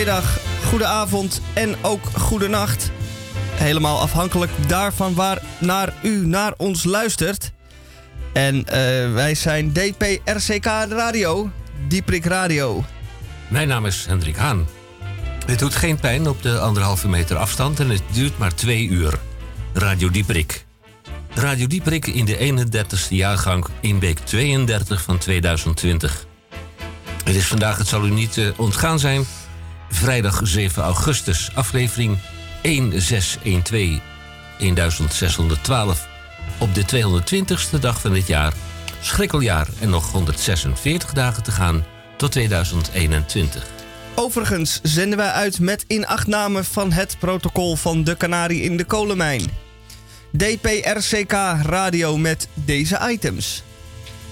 goedemiddag, goedenavond en ook goedenacht. Helemaal afhankelijk daarvan waar naar u naar ons luistert. En eh, wij zijn DPRCK Radio, Dieprik Radio. Mijn naam is Hendrik Haan. Het doet geen pijn op de anderhalve meter afstand en het duurt maar twee uur. Radio Dieprik. Radio Dieprik in de 31ste jaargang in week 32 van 2020. Het is vandaag, het zal u niet uh, ontgaan zijn, vrijdag 7 augustus, aflevering 1612, 1612. Op de 220ste dag van dit jaar, schrikkeljaar en nog 146 dagen te gaan tot 2021. Overigens zenden wij uit met inachtname van het protocol van de Canarie in de kolenmijn. DPRCK Radio met deze items.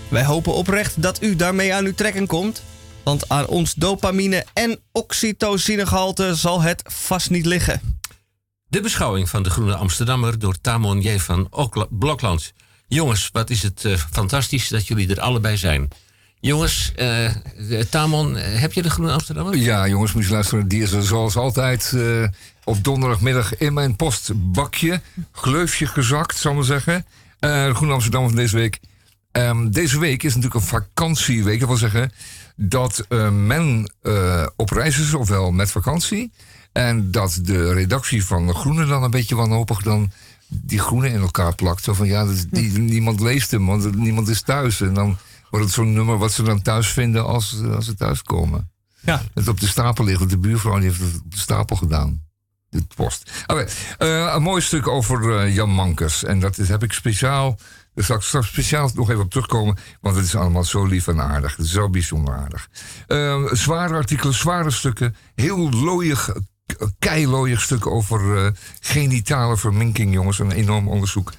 Wij hopen oprecht dat u daarmee aan uw trekken komt, want aan ons dopamine- en oxytocinegehalte zal het vast niet liggen. De beschouwing van de Groene Amsterdammer door Tamon J. van Blokland. Jongens, wat is het uh, fantastisch dat jullie er allebei zijn. Jongens, uh, Tamon, heb je de Groene Amsterdammer? Ja, jongens, moet je luisteren. Die is er zoals altijd uh, op donderdagmiddag in mijn postbakje. Gleufje gezakt, zal ik maar zeggen. de Groene Amsterdammer van deze week. Um, deze week is natuurlijk een vakantieweek. Dat wil zeggen dat men op reis is, ofwel met vakantie. En dat de redactie van de Groene dan een beetje wanhopig dan die Groene in elkaar plakt. Zo van ja, die, niemand leest hem, want niemand is thuis. En dan wordt het zo'n nummer wat ze dan thuis vinden als, als ze thuiskomen. Ja. Het op de stapel ligt, want de buurvrouw die heeft het op de stapel gedaan. De post. Uh, een mooi stuk over Jan Mankers. En dat is, heb ik speciaal. Daar zal ik straks speciaal nog even op terugkomen. Want het is allemaal zo lief en aardig. Zo bijzonder aardig. Uh, zware artikelen, zware stukken. Heel looiig, keilooiig stuk over genitale verminking, jongens. Een enorm onderzoek.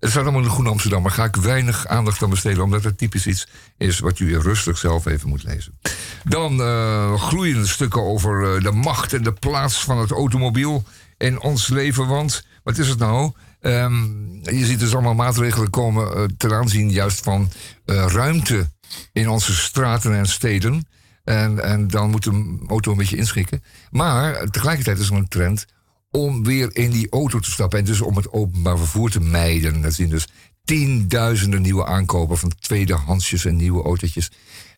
Het staat allemaal in de Groene Amsterdam, maar ga ik weinig aandacht aan besteden, omdat het typisch iets is wat u rustig zelf even moet lezen. Dan uh, gloeiende stukken over uh, de macht en de plaats van het automobiel in ons leven. Want wat is het nou? Um, je ziet dus allemaal maatregelen komen uh, ten aanzien juist van ruimte in onze straten en steden. En, en dan moet de auto een beetje inschikken. Maar tegelijkertijd is er een trend om weer in die auto te stappen. En dus om het openbaar vervoer te mijden. Dat zien dus tienduizenden nieuwe aankopen van tweedehandsjes en nieuwe autootjes.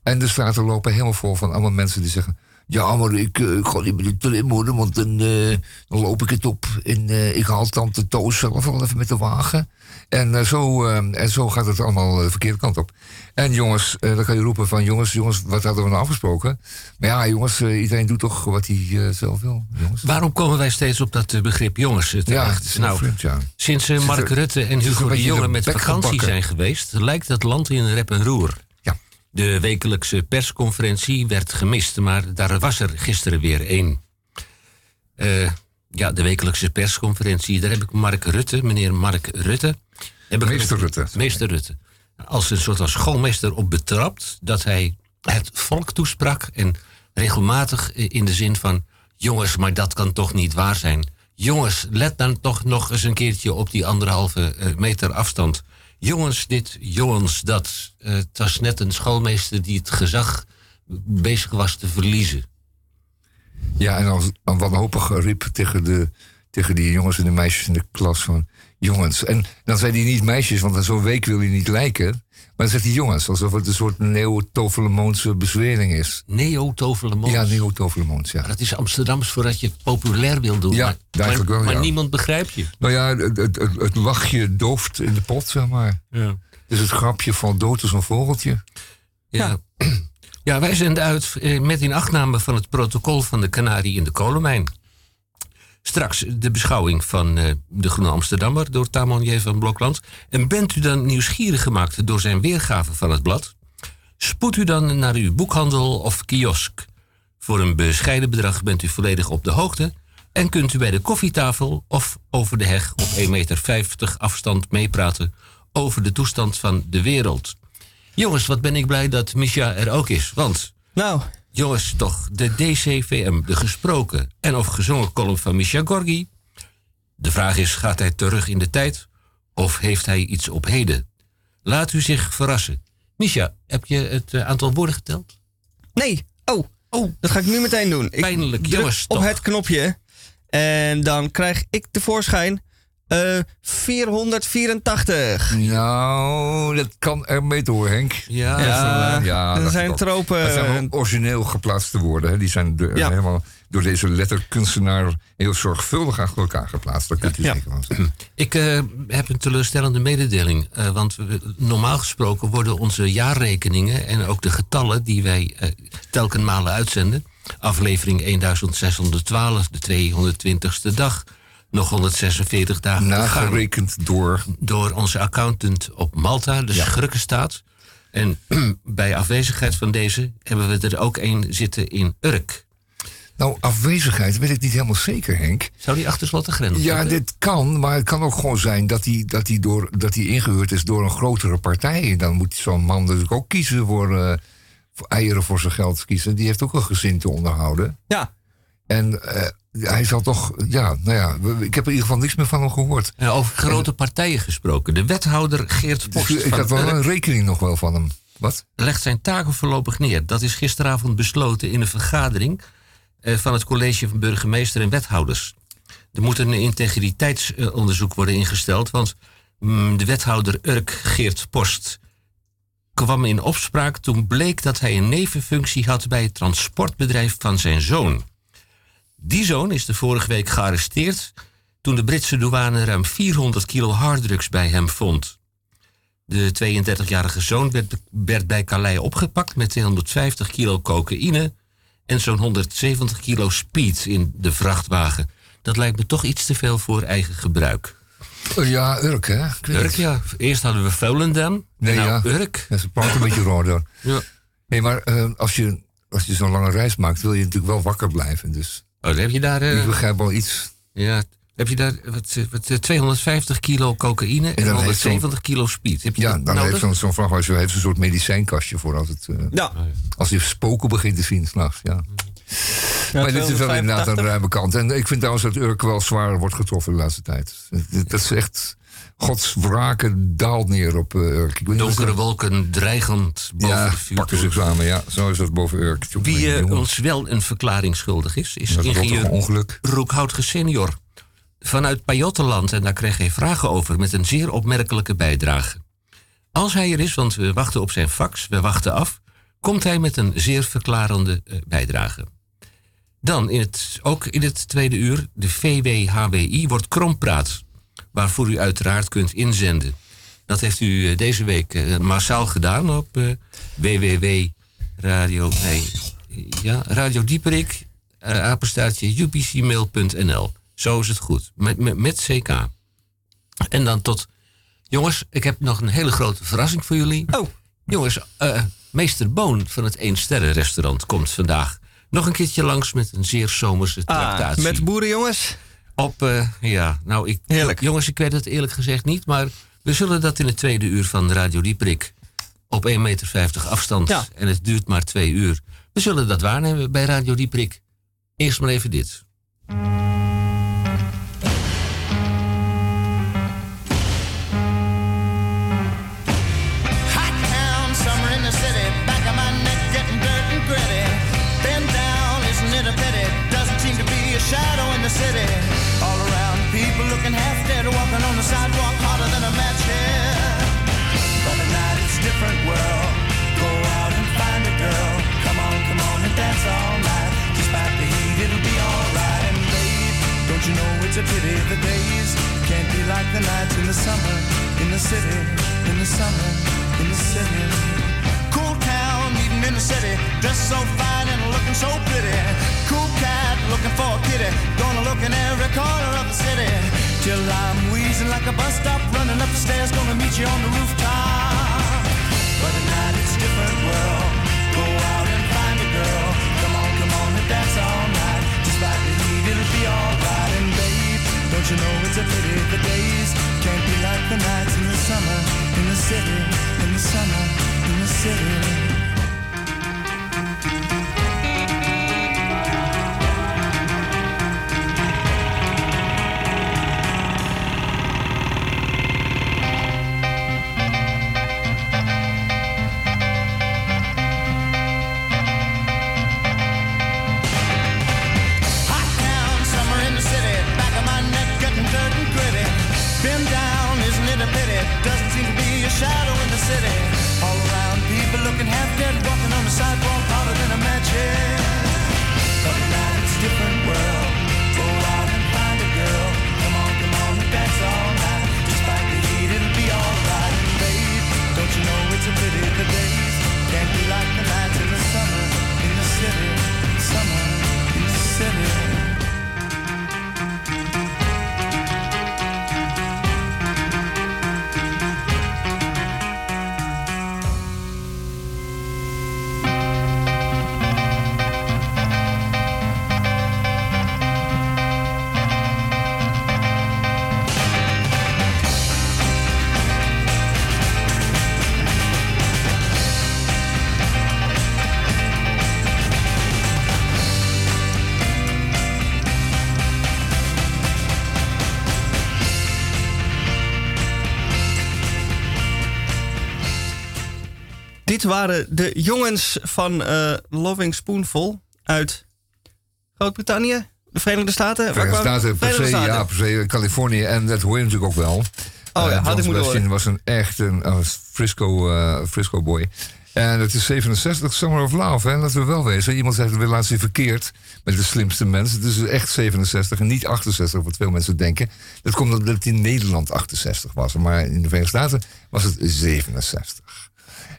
En de straten lopen helemaal vol van allemaal mensen die zeggen... Ja, maar ik, uh, ik ga niet met de worden, want dan, uh, dan loop ik het op. En uh, ik haal tante Toos zelf wel even met de wagen. En, zo, en zo gaat het allemaal de verkeerde kant op. En jongens, dan kan je roepen van... jongens, jongens, wat hadden we nou afgesproken? Maar ja, jongens, iedereen doet toch wat hij zelf wil. Jongens. Waarom komen wij steeds op dat begrip jongens terecht? Ja, nou, vreemd, ja. Sinds Mark Rutte en Hugo de Jonge met vakantie zijn geweest... lijkt het land in rep en roer. De wekelijkse persconferentie werd gemist, maar daar was er gisteren weer één. Uh, ja, de wekelijkse persconferentie, daar heb ik Mark Rutte, meneer Mark Rutte. Heb meester Rutte. Meester Rutte. Als een soort van schoolmeester op betrapt dat hij het volk toesprak en regelmatig in de zin van: jongens, maar dat kan toch niet waar zijn. Jongens, let dan toch nog eens een keertje op die anderhalve eh, meter afstand. Jongens dit, jongens dat. Uh, het was net een schoolmeester die het gezag bezig was te verliezen. Ja, en dan, dan wanhopig riep tegen, de, tegen die jongens en de meisjes in de klas van... Jongens. En dan zei hij niet meisjes, want zo'n week wil hij niet lijken. Maar dan zegt hij jongens, alsof het een soort neo-Tovelemoonse bezwering is. Neo-Tovelemoons? Ja, neo-Tovelemoons, ja. Dat is Amsterdams voordat je het populair wil doen. Ja, maar, eigenlijk wel, Maar niemand begrijpt je. Nou ja, het, het, het, lachje dooft in de pot, zeg maar. Ja. Dus het grapje valt dood als een vogeltje. Ja. ja. wij zenden uit eh, met inachtname van het protocol van de Canarie in de kolenmijn. Straks de beschouwing van uh, de Groene Amsterdammer door Tamon van Blokland. En bent u dan nieuwsgierig gemaakt door zijn weergave van het blad? Spoed u dan naar uw boekhandel of kiosk. Voor een bescheiden bedrag bent u volledig op de hoogte en kunt u bij de koffietafel of over de heg op 1,50 meter afstand meepraten over de toestand van de wereld. Jongens, wat ben ik blij dat Misha er ook is. Want nou. Jongens, toch, de DCVM, de gesproken en of gezongen column van Misha Gorgi. De vraag is, gaat hij terug in de tijd of heeft hij iets op heden? Laat u zich verrassen. Misha, heb je het eh, aantal woorden geteld? Nee. Oh, Oh, Dat ga ik nu meteen doen. Ik Pijnlijk, druk jongens, op toch. het knopje. En dan krijg ik tevoorschijn eh 484. Nou, dat kan er mee door, Henk. ja. Ja, ja, er dat zijn tropen. Dat zijn wel origineel geplaatste woorden. Hè. Die zijn de- Ja. helemaal door deze letterkunstenaar heel zorgvuldig achter elkaar geplaatst. Daar kunt u Ja. zeker van zijn. Ik eh, heb een teleurstellende mededeling. eh, want we- normaal gesproken worden onze jaarrekeningen en ook de getallen die wij eh telkenmalen uitzenden. Aflevering 1612, de 220ste dag. Nog 146 dagen. Nagerekend door. door onze accountant op Malta, de Schrukkenstaat. En bij afwezigheid van deze hebben we er ook een zitten in Urk. Nou, afwezigheid weet ik niet helemaal zeker, Henk. Zou die achter slot en grendel Ja, dit kan, maar het kan ook gewoon zijn dat hij dat die door, dat die ingehuurd is door een grotere partij. Dan moet zo'n man natuurlijk ook kiezen voor, eh, voor eieren voor zijn geld kiezen. Die heeft ook een gezin te onderhouden. Ja, En eh, hij zal toch, ja, nou ja, ik heb in ieder geval niks meer van hem gehoord. Ja, over grote partijen gesproken. De wethouder Geert Dus Post ik had wel een rekening nog wel van hem. Wat? legt zijn taken voorlopig neer. Dat is gisteravond besloten in een vergadering eh, van het college van burgemeester en wethouders. Er moet een integriteitsonderzoek worden ingesteld, want mm, de wethouder Urk Geert Post kwam in opspraak toen bleek dat hij een nevenfunctie had bij het transportbedrijf van zijn zoon. Die zoon is de vorige week gearresteerd toen de Britse douane ruim 400 kilo harddrugs bij hem vond. De 32-jarige zoon werd, werd bij Calais opgepakt met 250 kilo cocaïne en zo'n 170 kilo speed in de vrachtwagen. Dat lijkt me toch iets te veel voor eigen gebruik. Oh, Ja, Urk, hè? Urk, ja. Eerst hadden we Volendam. Nee, nou, ja. Urk. Ze praten een beetje door. Ja. Nee, maar eh, als je, als je zo'n lange reis maakt, wil je natuurlijk wel wakker blijven. Dus Oh, heb je daar, eh, ik begrijp wel iets. ja, heb je daar wat, eh, wat, eh, 250 kilo cocaïne en, heeft 170 kilo speed. Heb je Ja, dat dan nodig? heeft zo'n zo'n vrachtwagen heeft een soort medicijnkastje voor als, het, eh, ja. als hij spoken begint te zien s'nachts. Ja. maar dit is wel inderdaad een ruime kant. En ik vind trouwens dat Urk wel zwaar wordt getroffen de laatste tijd. Dat is echt... Gods wraken daalt neer op eh, Urk. Donkere wolken dreigend boven Ja, de vuur. pakken ze samen. Ja, zo is dat boven Urk. Wie eh, ons wel een verklaring schuldig is, is dat ingenieur ongeluk. Roekhoutge senior. Vanuit Pajottenland, en daar kreeg hij vragen over met een zeer opmerkelijke bijdrage. Als hij er is, want we wachten op zijn fax, we wachten af, komt hij met een zeer verklarende eh, bijdrage. Dan, in het, ook in het tweede uur, de VWHWI wordt krompraat, waarvoor u uiteraard kunt inzenden. Dat heeft u eh, deze week eh, massaal gedaan op eh, www radio, nee, ja, Radio Dieperik, apenstaartje upcmail.nl. Zo is het goed, met, met, met CK. En dan tot, jongens, ik heb nog een hele grote verrassing voor jullie. Oh, Jongens, eh, meester Boon van het Eén Sterren restaurant komt vandaag nog een keertje langs met een zeer zomerse ah, tractatie. met boerenjongens. Op, eh, ja, nou, ik, Heerlijk. jongens, ik weet het eerlijk gezegd niet, maar we zullen dat in het tweede uur van Radio Dieprik op 1,50 meter afstand, Ja. en het duurt maar twee uur, we zullen dat waarnemen bij Radio Dieprik. Eerst maar even dit. It's a pity the days can't be like the nights in the summer in the city, in the summer in the city. Cool town, meeting in the city, dressed so fine and looking so pretty. Cool cat looking for a kitty, gonna look in every corner of the city till I'm wheezing like a bus stop, running up the stairs, gonna meet you on the rooftop. But at night it's different world. Don't you know it's a pity the days can't be like the nights in the summer in the city, in the summer in the city. Waren de jongens van eh, Loving Spoonful uit Groot-Brittannië, de Verenigde Staten. Verenigde Staten, per se, ja, per se Californië. En dat hoor je natuurlijk ook wel. Oh ja, Eh, had ik moeten horen. was een echt een eh, Frisco, eh, Frisco boy. En het is 67, Summer of Love, hè? laten we wel wezen. Iemand zegt de relatie verkeerd met de slimste mens. Het is echt 67 en niet 68, wat veel mensen denken. Dat komt omdat het in Nederland 68 was. Maar in de Verenigde Staten was het 67.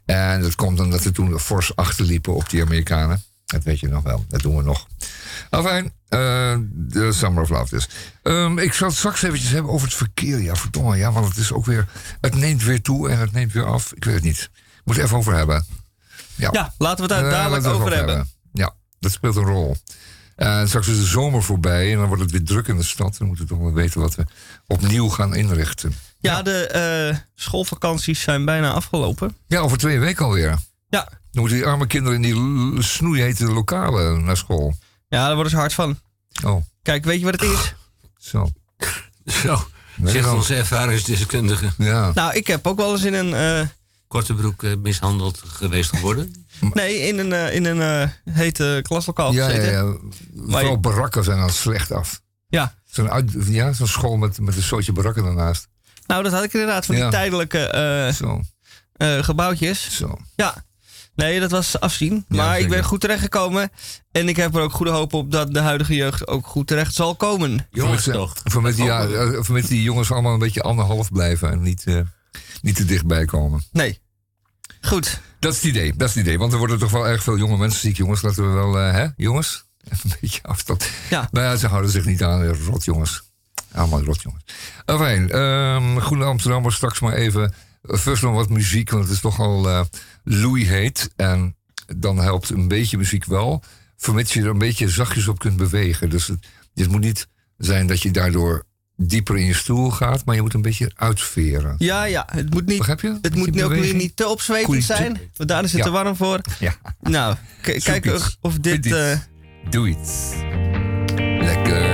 En dat komt omdat we toen fors achterliepen op die Amerikanen. Dat weet je nog wel, dat doen we nog. Enfin, eh, de Summer of Love dus. Ehm, ik zal het straks eventjes hebben over het verkeer. Ja, verdomme, ja, want het is ook weer... Het neemt weer toe en het neemt weer af. Ik weet het niet. Moet er even over hebben. Ja, Ja, laten we het daar Eh, dadelijk over het hebben. Ja, dat speelt een rol. En straks is de zomer voorbij en dan wordt het weer druk in de stad. Dan moeten we toch wel weten wat we opnieuw gaan inrichten. Ja, de eh, schoolvakanties zijn bijna afgelopen. Ja, over twee weken alweer. Ja, Dan moeten die arme kinderen in die snoeihete lokalen naar school. ja daar worden ze hard van. Oh, Kijk, weet je wat het is? zo. Zo, zegt onze ervaringsdeskundige. Ja. Nou, ik heb ook wel eens in een... eh, Korte broek eh, mishandeld geweest geworden. nee, in een, in een eh, hete klaslokaal Ja, ja, gezeten. ja. Vooral je- barakken zijn dan slecht af. Ja. Zo'n ja, zo'n school met, met een soortje barakken daarnaast. Nou, dat had ik inderdaad van die Ja. tijdelijke eh, Zo, eh, gebouwtjes. zo. Ja. Nee, dat was afzien. Ja, Maar ik ben goed terechtgekomen. En ik heb er ook goede hoop op dat de huidige jeugd ook goed terecht zal komen. Jongens Voor met- toch. Voor met, die, ja, eh, met die jongens allemaal een beetje anderhalf blijven en niet, eh, niet te dichtbij komen. Nee. Goed. Dat is het idee, dat is het idee. Want er worden toch wel erg veel jonge mensen ziek, jongens. Laten we wel, hè, jongens? Een beetje afstand. Ja. Nou ja, ze houden zich niet aan, rot jongens. Allemaal rot jongens. Enfin, ehm Groene Amsterdammers straks maar even. First nog wat muziek, want het is toch al eh Louis heet. En dan helpt een beetje muziek wel. Vermits je er een beetje zachtjes op kunt bewegen. Dus het, moet niet zijn dat je daardoor dieper in je stoel gaat, maar je moet een beetje uitveren. Ja, ja. Het moet niet, Begrijp je? het moet ook weer niet te opzwepend zijn. Want daar is het Ja. te warm voor. Ja. Nou, kijk of- of dit... Eh, Doe iets. Lekker.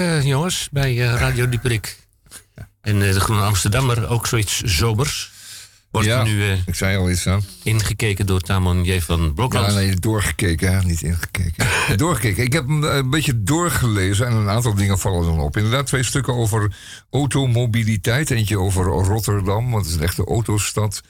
Klanken, jongens, bij eh, Radio Dieperik. En eh, de Groene Amsterdammer, ook zoiets zomers. Wordt Ja. er nu eh, Ik zei al iets aan. ingekeken door Tamon J. van Blokland. Ja, nee, doorgekeken, hè? niet ingekeken. doorgekeken. Ik heb hem eh, een beetje doorgelezen en een aantal dingen vallen dan op. Inderdaad, twee stukken over automobiliteit. Eentje over Rotterdam, want het is een echte autostad.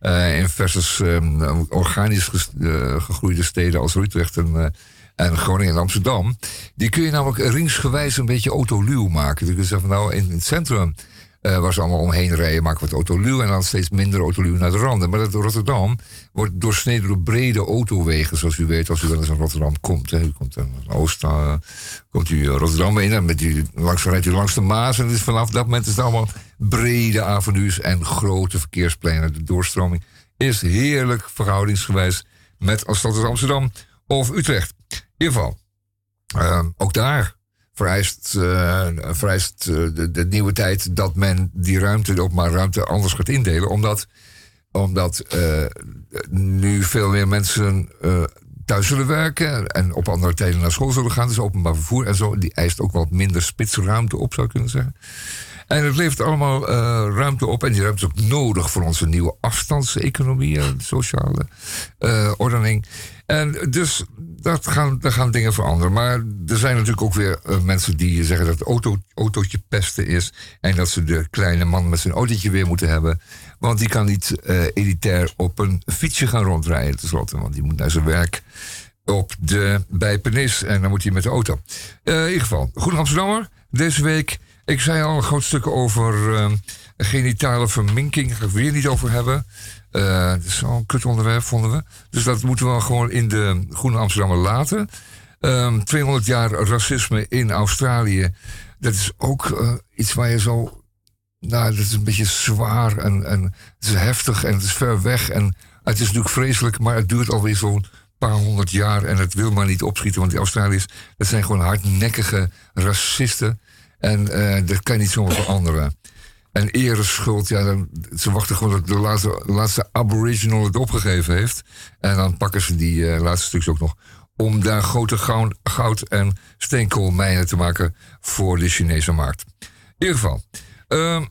Eh in versus eh, organisch eh, gegroeide steden als Utrecht en, eh, en Groningen en Amsterdam. Die kun je namelijk ringsgewijs een beetje autoluw maken. Dus je kunt zeggen, van, nou, in het centrum eh, waar ze allemaal omheen rijden, maken we het autoluw. En dan steeds minder autoluw naar de randen. Maar dat Rotterdam wordt doorsneden door brede autowegen. Zoals u weet, als u wel eens in Rotterdam komt. U komt dan naar Oost, eh, komt u Rotterdam in. En met u, langs, rijdt u langs de Maas. En is vanaf dat moment is het allemaal brede avenues en grote verkeerspleinen. De doorstroming is heerlijk verhoudingsgewijs met als stad als Amsterdam of Utrecht. In ieder geval, eh, ook daar vereist, eh, vereist eh, de, de nieuwe tijd dat men die ruimte, de openbare ruimte, anders gaat indelen. Omdat, omdat eh, nu veel meer mensen thuis zullen werken en op andere tijden naar school zullen gaan. Dus openbaar vervoer en zo, die eist ook wat minder spitsruimte op, zou kunnen zeggen. En het levert allemaal eh, ruimte op. En die ruimte is ook nodig voor onze nieuwe afstandseconomie, en sociale eh, ordening. En dus dat gaan, daar gaan dingen veranderen. Maar er zijn natuurlijk ook weer eh, mensen die zeggen dat het auto, autootje pesten is. En dat ze de kleine man met zijn autootje weer moeten hebben. Want die kan niet eh, elitair op een fietsje gaan rondrijden, tenslotte. Want die moet naar zijn werk op de Bijpenis. En dan moet hij met de auto. Eh, in ieder geval, Goed Amsterdammer. Deze week, ik zei al een groot stuk over eh, genitale verminking. Daar ga ik weer niet over hebben. Eh dat is wel een kut onderwerp, vonden we. Dus dat moeten we gewoon in de Groene Amsterdammer laten. Ehm 200 jaar racisme in Australië. Dat is ook eh, iets waar je zo... Nou, dat is een beetje zwaar en, en het is heftig en het is ver weg. En het is natuurlijk vreselijk, maar het duurt alweer zo'n paar honderd jaar. En het wil maar niet opschieten, want die Australiërs... dat zijn gewoon hardnekkige racisten. En eh, dat kan niet zomaar veranderen. En ereschuld, ja, ze wachten gewoon dat de laatste, aboriginal het opgegeven heeft. En dan pakken ze die eh, laatste stukjes ook nog om daar grote goud, en steenkoolmijnen te maken voor de Chinese markt. In ieder geval, ehm,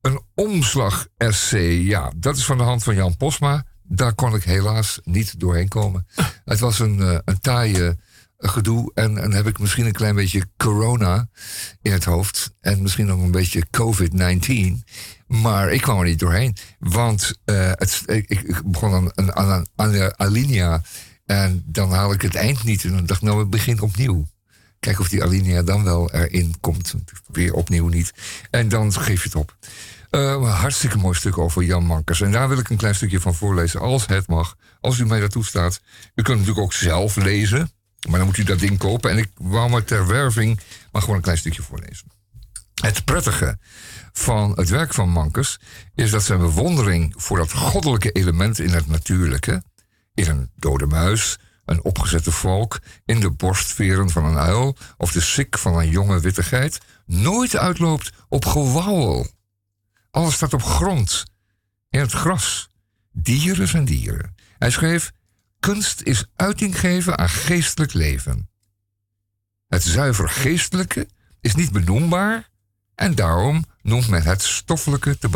een omslag-essay, ja, dat is van de hand van Jan Posma. Daar kon ik helaas niet doorheen komen. Het was een, eh, een taaie gedoe en, en heb ik misschien een klein beetje corona in het hoofd. En misschien nog een beetje COVID-19. Maar ik kwam er niet doorheen. Want eh, het, ik, begon aan, de alinea. En dan haal ik het eind niet. En dan dacht ik, nou, ik begin opnieuw. Kijken of die alinea dan wel erin komt. Weer opnieuw niet. En dan geef je het op. Eh, een hartstikke mooi stuk over Jan Mankers. En daar wil ik een klein stukje van voorlezen, als het mag. Als u mij daartoe staat. U kunt natuurlijk ook zelf lezen. Maar dan moet u dat ding kopen. En ik wou maar ter werving maar gewoon een klein stukje voorlezen. Het prettige van het werk van Mankers is dat zijn bewondering voor dat goddelijke element in het natuurlijke, in een dode muis, een opgezette volk, in de borstveren van een uil of de sik van een jonge witte geit, nooit uitloopt op gewauwel. Alles staat op grond, in het gras. Dieren zijn dieren. Hij schreef: Kunst is uiting geven aan geestelijk leven. Het zuiver geestelijke is niet benoembaar en daarom noemt men het stoffelijke te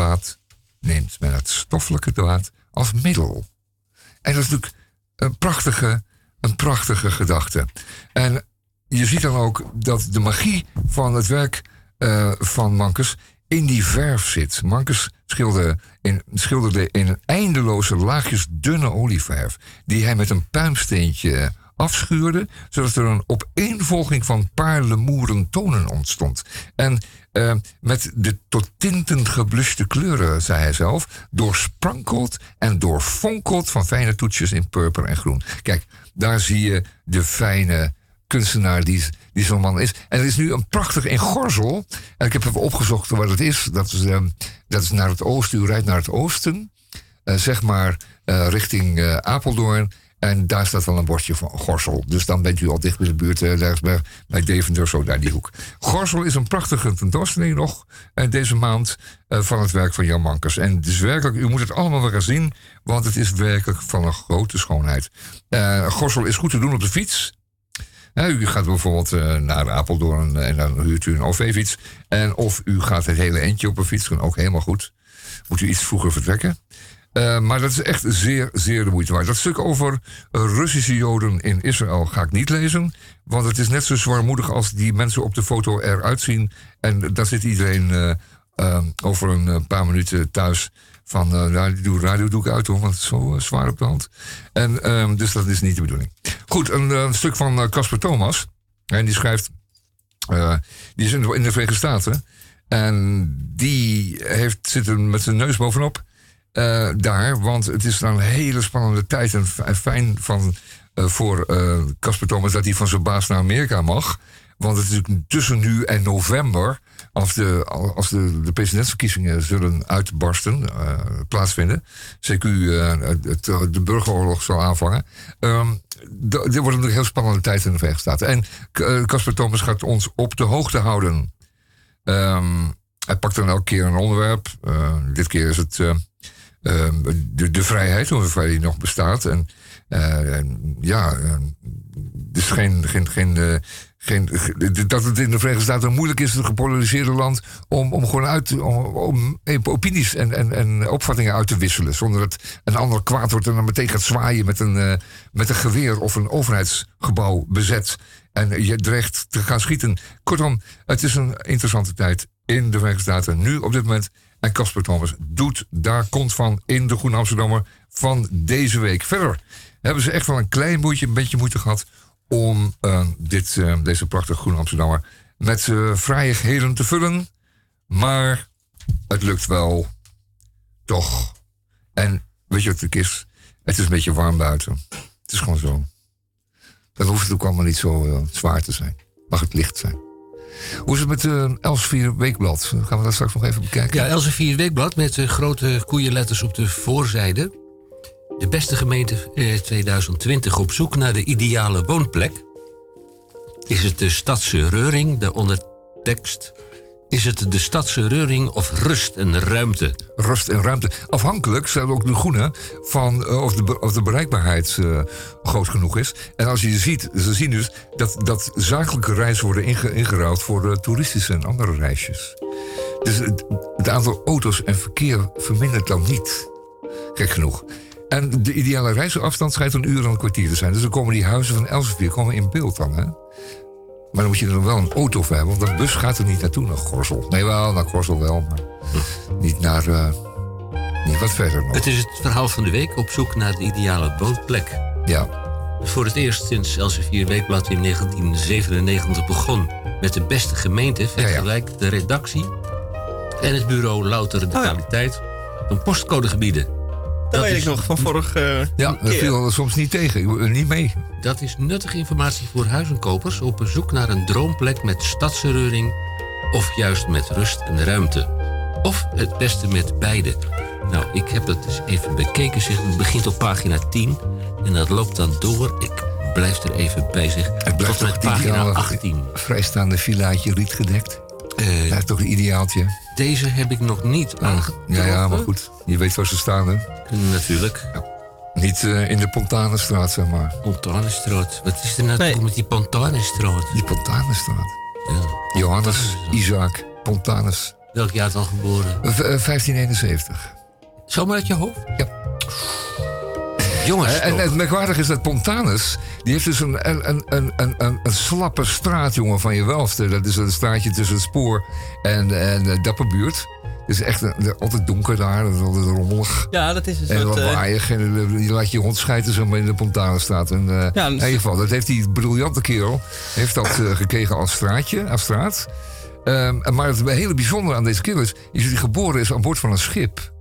neemt men het stoffelijke te baat als middel. En dat is natuurlijk een prachtige, een prachtige gedachte. En je ziet dan ook dat de magie van het werk eh, van Mankes in die verf zit. Mankes schilderde in, schilderde in eindeloze laagjes dunne olieverf, die hij met een puimsteentje afschuurde, zodat er een opeenvolging van paarlemoeren tonen ontstond. En eh, met de tot tinten gebluste kleuren, zei hij zelf, doorsprankeld en doorfonkeld van fijne toetsjes in purper en groen. Kijk, daar zie je de fijne kunstenaar die, die zo'n man is. En er is nu een prachtig in Gorsel. En ik heb even opgezocht waar dat is. Dat is, eh, dat is naar het oosten. U rijdt naar het oosten. eh, zeg maar eh, richting eh, Apeldoorn. En daar staat wel een bordje van Gorsel. Dus dan bent u al dicht bij de buurt, daar bij, bij Deventer, zo daar die hoek. Gorsel is een prachtige tentoonstelling nog deze maand van het werk van Jan Mankers. En het is werkelijk, u moet het allemaal weer gaan zien, want het is werkelijk van een grote schoonheid. Eh Gorsel is goed te doen op de fiets. Hè, u gaat bijvoorbeeld eh, naar Apeldoorn en dan huurt u een OV-fiets. En of u gaat het hele eindje op een fiets, kan ook helemaal goed. Moet u iets vroeger vertrekken. Eh, maar dat is echt zeer, zeer de moeite waard. Dat stuk over eh, Russische Joden in Israël ga ik niet lezen. Want het is net zo zwaarmoedig als die mensen op de foto eruit zien. En daar zit iedereen eh, eh, over een eh, paar minuten thuis. Van, eh radio, doe, radio doe ik uit hoor, want het is zo eh, zwaar op de hand. En, ehm, dus dat is niet de bedoeling. Goed, een, eh, stuk van Casper Thomas. En die schrijft... die is in de, in de Verenigde Staten. En die heeft, zit er met zijn neus bovenop daar. Want het is dan een hele spannende tijd. En fijn van, voor Casper Thomas dat hij van zijn baas naar Amerika mag. Want het is tussen nu en november. Als de, als de, de presidentsverkiezingen zullen uitbarsten, eh, plaatsvinden. CQ eh, het, de burgeroorlog zal aanvangen. Ehm, d- dit wordt een heel spannende tijd in de Verenigde Staten. En eh, Casper Thomas gaat ons op de hoogte houden. Ehm, hij pakt dan elke keer een onderwerp. Eh, dit keer is het eh, ehm, de, de vrijheid, hoeveel die nog bestaat. En, eh, ja, eh, dus geen, geen, geen, eh, dat het in de Verenigde Staten moeilijk is, een gepolariseerde land, om, om gewoon uit, om, opinies en, en, en opvattingen uit te wisselen. Zonder dat een ander kwaad wordt en dan meteen gaat zwaaien met een, eh, met een geweer of een overheidsgebouw bezet. En je dreigt te gaan schieten. Kortom, het is een interessante tijd in de Verenigde Staten. Nu op dit moment. En Casper Thomas doet daar kont van in de Groene Amsterdammer van deze week. Verder hebben ze echt wel een klein beetje, een beetje moeite gehad om eh, dit, eh, deze prachtige Groene Amsterdammer met uh, vrijheden te vullen. Maar het lukt wel. Toch. En weet je wat het is? Het is een beetje warm buiten. Het is gewoon zo. Dan hoeft het ook allemaal niet zo eh, zwaar te zijn. Mag het licht zijn. Hoe is het met het Elsevier Weekblad? Gaan we dat straks nog even bekijken? Ja, Elsevier Weekblad met eh, grote koeienletters op de voorzijde. De beste gemeente eh, 2020 op zoek naar de ideale woonplek. Is het de stadse reuring, de ondertekst? Is het de stadse reuring of rust en ruimte? Rust en ruimte. Afhankelijk zijn ook de groene van eh, of, de, of de bereikbaarheid eh, groot genoeg is. En als je ziet, ze zien dus dat, dat zakelijke reizen worden inge, ingeruild voor eh, toeristische en andere reisjes. Dus het, het aantal auto's en verkeer vermindert dan niet. Gek genoeg. En de ideale reisafstand schijnt een uur en een kwartier te zijn. Dus dan komen die huizen van Elsevier komen in beeld dan, hè? Maar dan moet je er wel een auto voor hebben, want de bus gaat er niet naartoe naar Gorsel. Nee, wel, naar Gorsel wel, maar niet naar. eh, niet wat verder nog. Het is het verhaal van de week op zoek naar de ideale woonplek. Ja, Voor het eerst sinds Elsevier Weekblad in 1997 begon met de beste gemeente vergelijkt de redactie en het bureau Louter de Oh ja. Kwaliteit van postcodegebieden. Dat weet is- ik nog van vorig eh, ja dat viel soms niet tegen. Ik wil- Niet mee. Dat is nuttige informatie voor huizenkopers op zoek naar een droomplek met stadsreuring of juist met rust en ruimte. Of het beste met beide. Nou, ik heb dat dus even bekeken. Zeg. Het begint op pagina 10 en dat loopt dan door. Ik blijf er even bij zich. Het blijft Tot toch met het pagina ideale 18. vrijstaande villaatje riet gedekt. Eh, Dat is toch een ideaaltje? Deze heb ik nog niet aangetroffen. Ja, ja, maar goed. Je weet waar ze staan, hè? Natuurlijk. Niet eh, in de Pontanenstraat, zeg maar. Pontanenstraat. Wat is er nou Nee. met die Pontanenstraat? Die Pontanenstraat. Ja. Johannes. Isaac Pontanus. Welk jaar dan geboren? Eh, v- eh, 1571. Zomaar uit je hoofd? Ja. Jongens, En het merkwaardige is dat Pontanus, die heeft dus een, een, een, een, een, een, slappe straat, jongen, van je welste. Dat is een straatje tussen het spoor en, en de Dapperbuurt. Het is echt een- altijd donker daar, het is altijd rommelig. Ja, dat is een En soort... eh, lawaaiig. En je laat je hond schijten zo maar in de Pontanenstraat. En, eh, Ja, in dus- ieder geval, dat heeft die briljante kerel heeft dat, eh, gekregen als straatje, als straat. Ehm, maar het hele bijzondere aan deze kerel is, is dat hij geboren is aan boord van een schip.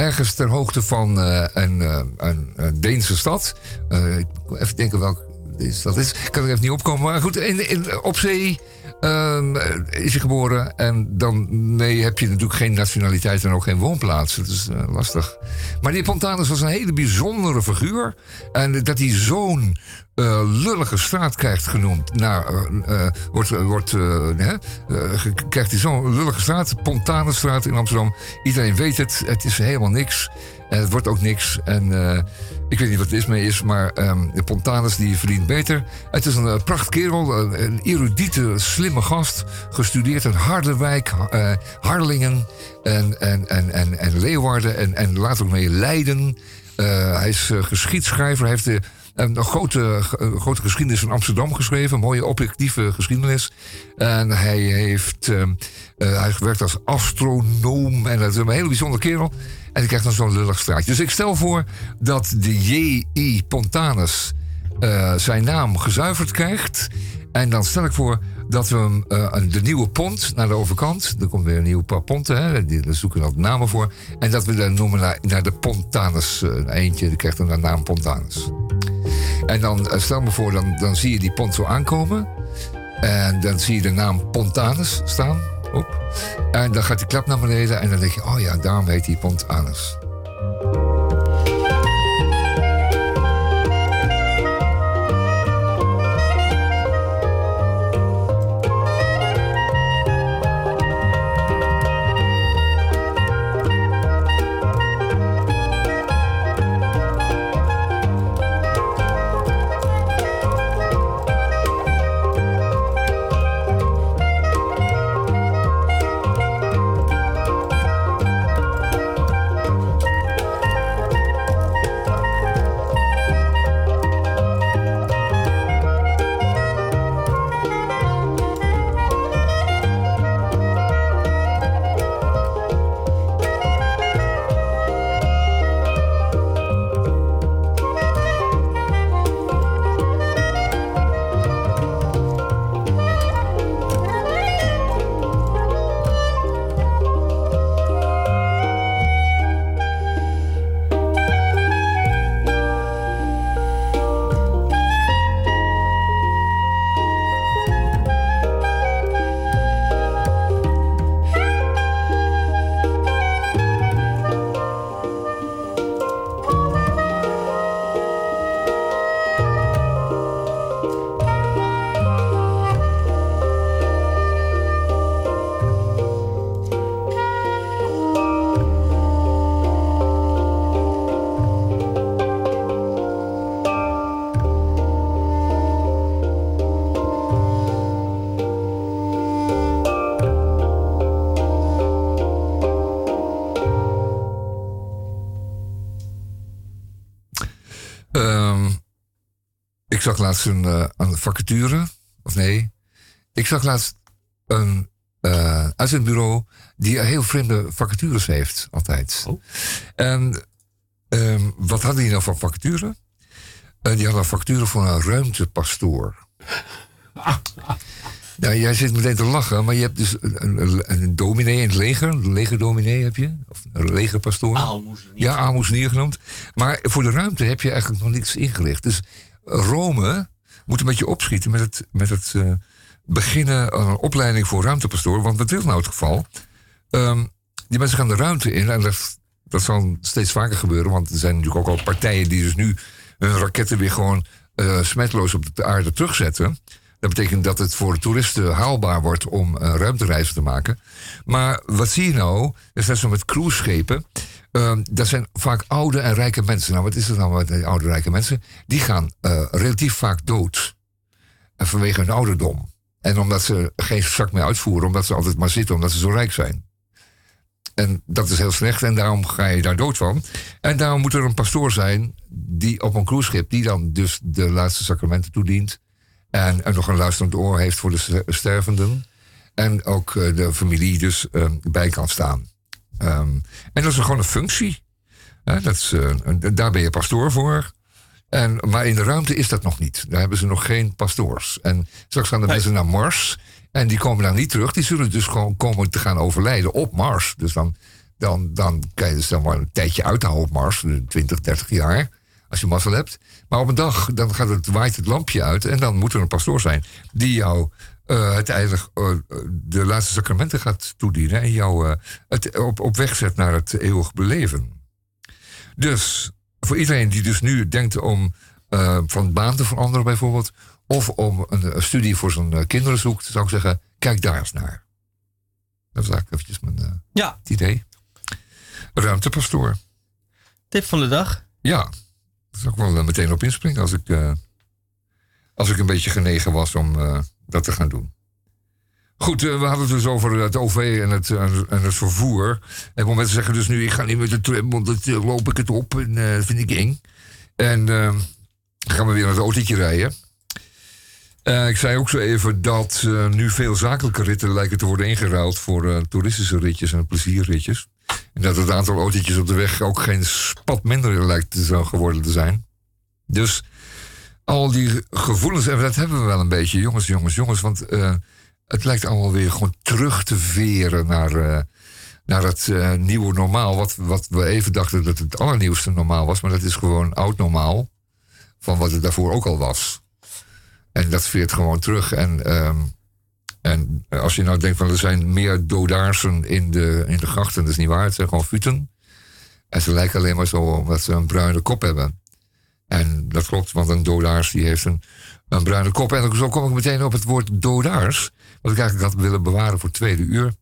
Ergens ter hoogte van eh, een, eh, een, een Deense stad. Eh, ik moet even denken welke stad is. Kan er even niet opkomen. Maar goed, in, in, op zee ehm, is hij geboren. En dan nee, heb je natuurlijk geen nationaliteit en ook geen woonplaats. Dat is lastig. Maar die Pontanus was een hele bijzondere figuur. En dat hij zo'n eh, lullige straat krijgt genoemd. Nou, eh, eh, wordt, wordt, krijgt hij zo'n lullige straat. Pontanenstraat in Amsterdam. Iedereen weet het. Het is helemaal niks. Het wordt ook niks. En ik weet niet wat het is mee is, maar ehm, de Pontanus die verdient beter. Het is een uh, prachtkerel, een, een erudite, slimme gast. Gestudeerd in Harderwijk, Harlingen en, en, en, en, en Leeuwarden en, en later ook mee Leiden. Hij is geschiedschrijver, hij heeft de, een grote, ge- grote geschiedenis van Amsterdam geschreven. Mooie objectieve geschiedenis. En hij heeft eh, hij werkt als astronoom. En dat is een hele bijzondere kerel. En hij krijgt dan zo'n lullig straatje. Dus ik stel voor dat de J.I. Pontanus eh, zijn naam gezuiverd krijgt. En dan stel ik voor dat we eh, de nieuwe pont naar de overkant. Er komt weer een nieuw paar ponten, hè, die- daar zoeken we ook namen voor. En dat we dan noemen naar, de Pontanus. eh, eentje die krijgt dan de naam Pontanus. En dan eh, stel me voor, dan, dan zie je die pont zo aankomen. En dan zie je de naam Pontanus staan. Op. En dan gaat die klap naar beneden. En dan denk je, oh ja, daarom heet die Pontanus. Laatst een, een vacature. Of nee, ik zag laatst een eh uitzendbureau die heel vreemde vacatures heeft, altijd. Oh. En ehm, wat hadden die nou van vacature? Eh, die hadden een vacature voor een ruimtepastoor. Jij zit meteen te lachen, maar je hebt dus een, een, een dominee in het leger. Een legerdominee heb je. Of een legerpastoor. Ja, aalmoezenier genoemd. Maar voor de ruimte heb je eigenlijk nog niets ingericht. Dus Rome moet een beetje opschieten met het, met het eh, beginnen aan een opleiding voor ruimtepastoor. Want wat is nou het geval? Ehm, die mensen gaan de ruimte in en dat, dat zal steeds vaker gebeuren. Want er zijn natuurlijk ook al partijen die dus nu hun raketten weer gewoon eh smetloos op de aarde terugzetten. Dat betekent dat het voor toeristen haalbaar wordt om eh, ruimtereizen te maken. Maar wat zie je nou? Dat is net zo met cruiseschepen. Ehm, dat zijn vaak oude en rijke mensen. Nou, wat is er nou met die oude rijke mensen? Die gaan eh, relatief vaak dood. Vanwege hun ouderdom. En omdat ze geen zak meer uitvoeren, omdat ze altijd maar zitten, omdat ze zo rijk zijn. En dat is heel slecht en daarom ga je daar dood van. En daarom moet er een pastoor zijn die op een cruiseschip, die dan dus de laatste sacramenten toedient. En, nog een luisterend oor heeft voor de ster- stervenden. En ook eh, de familie dus eh, bij kan staan. Ehm, en dat is gewoon een functie. Dat is, eh, daar ben je pastoor voor. En, maar in de ruimte is dat nog niet. Daar hebben ze nog geen pastoors. En straks gaan de mensen naar Mars. En die komen dan niet terug. Die zullen dus gewoon komen te gaan overlijden op Mars. Dus dan, dan, dan kan je dus dan maar een tijdje uithouden op Mars. 20, 30 jaar. Als je mazzel hebt. Maar op een dag dan gaat het, waait het lampje uit. En dan moet er een pastoor zijn. Die jou eh, uiteindelijk eh, de laatste sacramenten gaat toedienen. En jou eh, het op, op weg zet naar het eeuwig beleven. Dus voor iedereen die dus nu denkt om van baan te veranderen bijvoorbeeld... of om een, een studie voor zijn kinderen zoekt... zou ik zeggen, kijk daar eens naar. Dat is eigenlijk eventjes mijn Ja, idee. Ruimtepastoor. Tip van de dag. Ja, daar zou ik wel meteen op inspringen als ik, als ik een beetje genegen was om dat te gaan doen. Goed, eh, we hadden het dus over het OV en het, en het vervoer. En mensen zeggen dus nu, ik ga niet met de tram, want dan eh, loop ik het op en eh, vind ik eng. En eh, gaan we weer naar het autootje rijden. Eh, ik zei ook zo even dat eh, nu veel zakelijke ritten lijken te worden ingeruild voor eh, toeristische ritjes en plezierritjes. En dat het aantal autootjes op de weg ook geen spat minder lijkt te geworden te zijn. Dus al die gevoelens, en dat hebben we wel een beetje, jongens, jongens, jongens. Want eh, het lijkt allemaal weer gewoon terug te veren naar, eh, naar het eh, nieuwe normaal. Wat, wat we even dachten dat het allernieuwste normaal was, maar dat is gewoon oud normaal. Van wat het daarvoor ook al was. En dat veert gewoon terug. En, ehm, en als je nou denkt van er zijn meer dodaarsen in de, in de grachten, dat is niet waar. Het zijn gewoon futen. En ze lijken alleen maar zo omdat ze een bruine kop hebben. En dat klopt, want een dodaars die heeft een, een bruine kop. En zo kom ik meteen op het woord dodaars. Wat ik eigenlijk had willen bewaren voor tweede uur.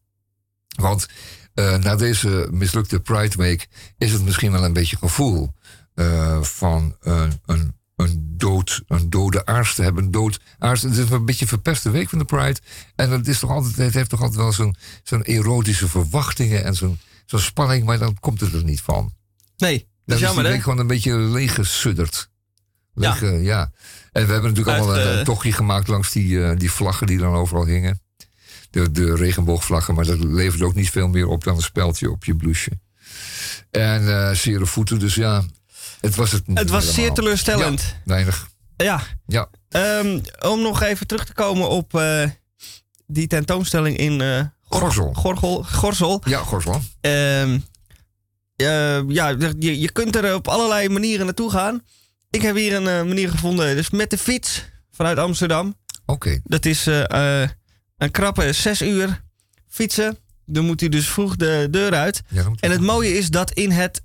Want eh, na deze mislukte Pride Week is het misschien wel een beetje gevoel eh, van een, een, een, dood, een dode aars te hebben. Een dood aars. Het is een beetje een verpeste week van de Pride. En het, is toch altijd, het heeft toch altijd wel zo'n zo'n erotische verwachtingen en zo'n zo'n spanning, maar dan komt het er niet van. Nee, is jammer hè? gewoon een beetje leeggesudderd. Ja. Leeg, eh, ja. En we hebben natuurlijk allemaal een, eh, een tochtje gemaakt langs die, eh, die vlaggen die dan overal hingen. De, de regenboogvlaggen, maar dat levert ook niet veel meer op dan een speldje op je blouseje. En eh zere voeten, dus ja, het was het niet Het was helemaal. zeer teleurstellend. Ja, weinig. Ja, Ja, Ehm, om nog even terug te komen op die tentoonstelling in eh, Gor- Gorsel. Gorgel, Gorsel. ja, Gorsel. Ehm, eh, ja, je, je kunt er op allerlei manieren naartoe gaan. Ik heb hier een eh, manier gevonden, dus met de fiets vanuit Amsterdam. Oké. Dat is eh, een krappe zes uur fietsen. Dan moet u dus vroeg de deur uit. Ja, En het mooie is dat in het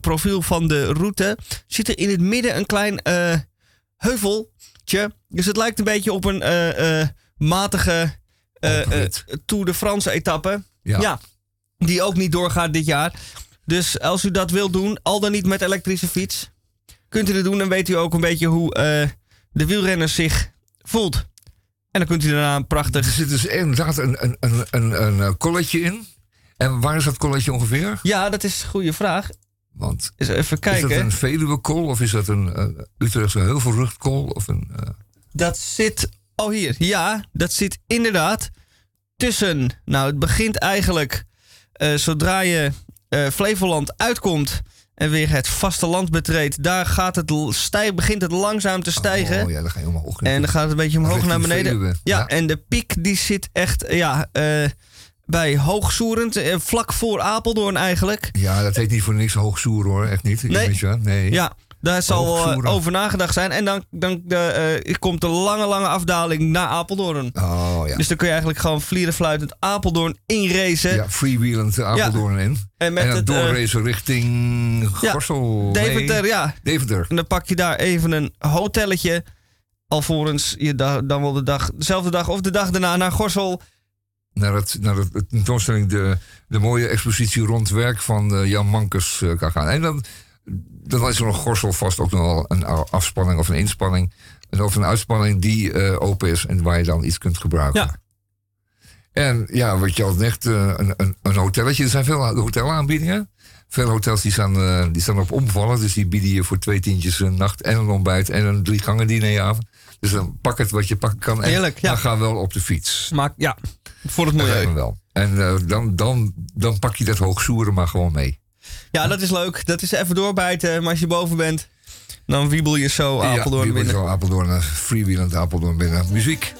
profiel van de route zit er in het midden een klein heuveltje. Dus het lijkt een beetje op een matige. Tour de France etappe. Ja. Ja. die ook niet doorgaat dit jaar. Dus als u dat wilt doen, al dan niet met elektrische fiets, kunt u dat doen. Dan weet u ook een beetje hoe eh, de wielrenner zich voelt. En dan kunt u daarna een Er prachtig... zit dus inderdaad een, een, een, een, een eh, colletje in. En waar is dat colletje ongeveer? Ja, dat is een goede vraag. Want Eens even is dat kijken. een Veluwe-kool of is dat een uh, Utrechtse heuvelrugkool? Of een, eh, Dat zit. Oh, hier. Ja, dat zit inderdaad tussen. Nou, het begint eigenlijk eh, zodra je eh, Flevoland uitkomt en weer het vasteland betreedt. Daar gaat het l- stij, begint het langzaam te stijgen. Oh ja, dan ga je omhoog. En dan gaat het een beetje omhoog naar beneden. Ja, ja. en de piek die zit echt ja, eh, bij Hoogsoerend. eh, vlak voor Apeldoorn eigenlijk. Ja, dat heet niet voor niks hoogzoer hoor, echt niet. Nee. Weet je wel? nee. Ja, daar zal eh, over nagedacht zijn. En dan, dan de, eh, komt de lange, lange afdaling naar Apeldoorn. Oh ja. Dus dan kun je eigenlijk gewoon vlierenfluitend Apeldoorn inracen. ja, freewheelend Apeldoorn in. En met en dan eh, richting ja, Gorsel. Deventer, nee, ja. Deventer. En dan pak je daar even een hotelletje. Alvorens je da- dan wel de dag, dezelfde dag of de dag daarna naar Gorsel. Naar, het, naar het, tentoonstelling de, de mooie expositie rond werk van Jan Mankers kan gaan. En dan, dan is er nog Gorsel vast ook nog wel een afspanning of een inspanning. Of een uitspanning die eh, open is en waar je dan iets kunt gebruiken. Ja. En ja, wat je al zegt, eh, een, een, een hotelletje. Er zijn veel hotelaanbiedingen. Veel hotels die staan, eh, die staan op omvallen. Dus die bieden je voor twee tientjes een nacht en een ontbijt en een drie gangen dineravond. Dus dan pak het wat je pakken kan. En Heerlijk, ja. dan ga wel op de fiets. Maar ja, voor het milieu. wel. En dan, dan, dan pak je dat hoogzoeren maar gewoon mee. Ja, dat is leuk. Dat is even doorbijten. Maar als je boven bent, dan wiebel je zo Apeldoorn ja, binnen. Zo Apeldoorn, eh, freewheelend Apeldoorn binnen. Muziek.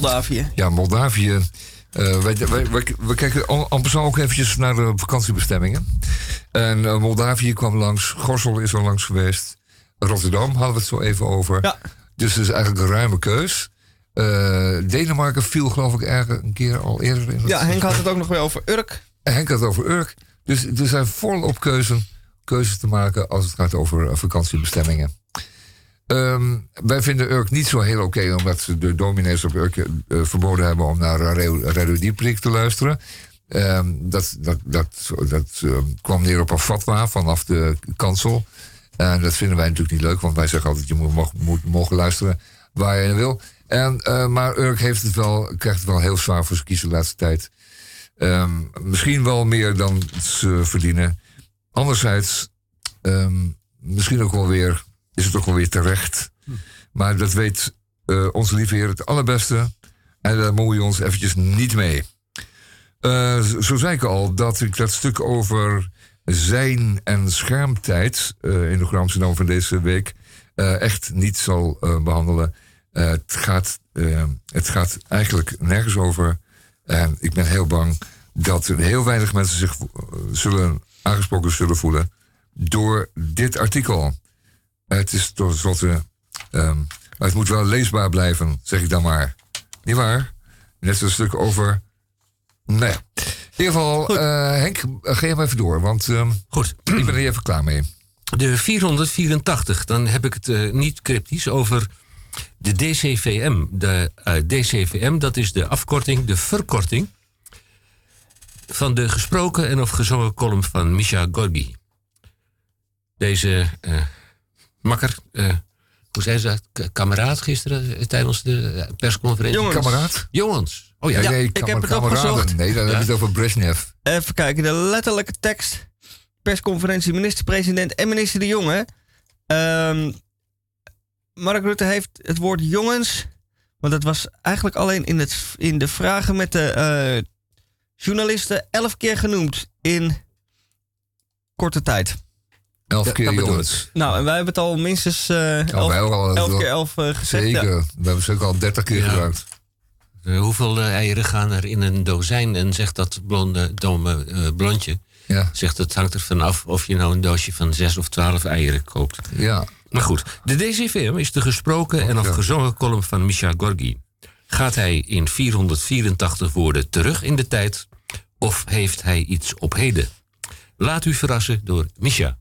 Moldavië. Ja, Moldavië. Eh, wij, wij, wij, we kijken passant ook eventjes naar de vakantiebestemmingen. En eh, Moldavië kwam langs, Gorsel is al langs geweest. Rotterdam hadden we het zo even over. Ja. Dus het is eigenlijk een ruime keus. Eh, Denemarken viel geloof ik ergens een keer al eerder in Ja, Henk had het ook nog weer over Urk. en Henk had het over Urk. Dus er zijn volop keuzen, keuzes te maken als het gaat over vakantiebestemmingen. Ehm, wij vinden Urk niet zo heel oké, omdat ze de dominees op Urk eh, verboden hebben om naar Radio, Radio Dieprik te luisteren. Ehm, dat dat, dat, dat ehm, kwam neer op een fatwa vanaf de kansel. En dat vinden wij natuurlijk niet leuk, want wij zeggen altijd: je moet, mag, moet mogen luisteren waar je wil. En, eh, maar Urk heeft het wel, krijgt het wel heel zwaar voor zijn kiezen de laatste tijd. Misschien wel meer dan ze verdienen. Anderzijds, misschien ook wel weer, is het ook wel weer terecht. Maar dat weet eh, onze lieve Heer het allerbeste. En daar moeien we ons eventjes niet mee. Eh, zo- zei ik al, dat ik dat stuk over zijn en schermtijd eh, in de Groene Amsterdam van deze week echt niet zal eh, behandelen. Eh, het, gaat, het gaat eigenlijk nergens over. En ik ben heel bang dat heel weinig mensen zich zullen aangesproken zullen voelen door dit artikel. Het is tenslotte. ehm maar het moet wel leesbaar blijven, zeg ik dan maar. Niet waar? Net zo'n stuk over. Nee. In ieder geval, eh, Henk, eh, ga je maar even door, want ehm, Goed. ik ben er even klaar mee. De 484, dan heb ik het eh, niet cryptisch over de DCVM. De eh, DCVM, dat is de afkorting, de verkorting van de gesproken en of gezongen column van Misha Gorgi. Deze eh, makker, eh, hoe zei ze dat, kameraad gisteren eh, tijdens de eh, persconferentie? Jongens. Kameraad? Jongens. Oh ja, Ja, nee, ik heb het kameraden. opgezocht. Nee, dan heb je het over Brezhnev. Even kijken, de letterlijke tekst. Persconferentie minister-president en minister De Jonge. Ehm, Mark Rutte heeft het woord jongens. Want dat was eigenlijk alleen in, het, in de vragen met de eh, journalisten elf keer genoemd in korte tijd. Elf Ja, keer jongens. Nou, en wij hebben het al minstens eh, Oh, elf, ook al elf keer elf gezegd. Zeker. Ja. We hebben ze ook al dertig keer Ja. gebruikt. Eh, hoeveel eieren gaan er in een dozijn? En zegt dat blonde, domme eh, blondje. Ja, Zegt het hangt ervan af of je nou een doosje van zes of twaalf eieren koopt. ja. Maar goed, de DCVM is de gesproken en of ja. gezongen column van Misha Gorgi. Gaat hij in 484 woorden terug in de tijd of heeft hij iets op heden? Laat u verrassen door Misha.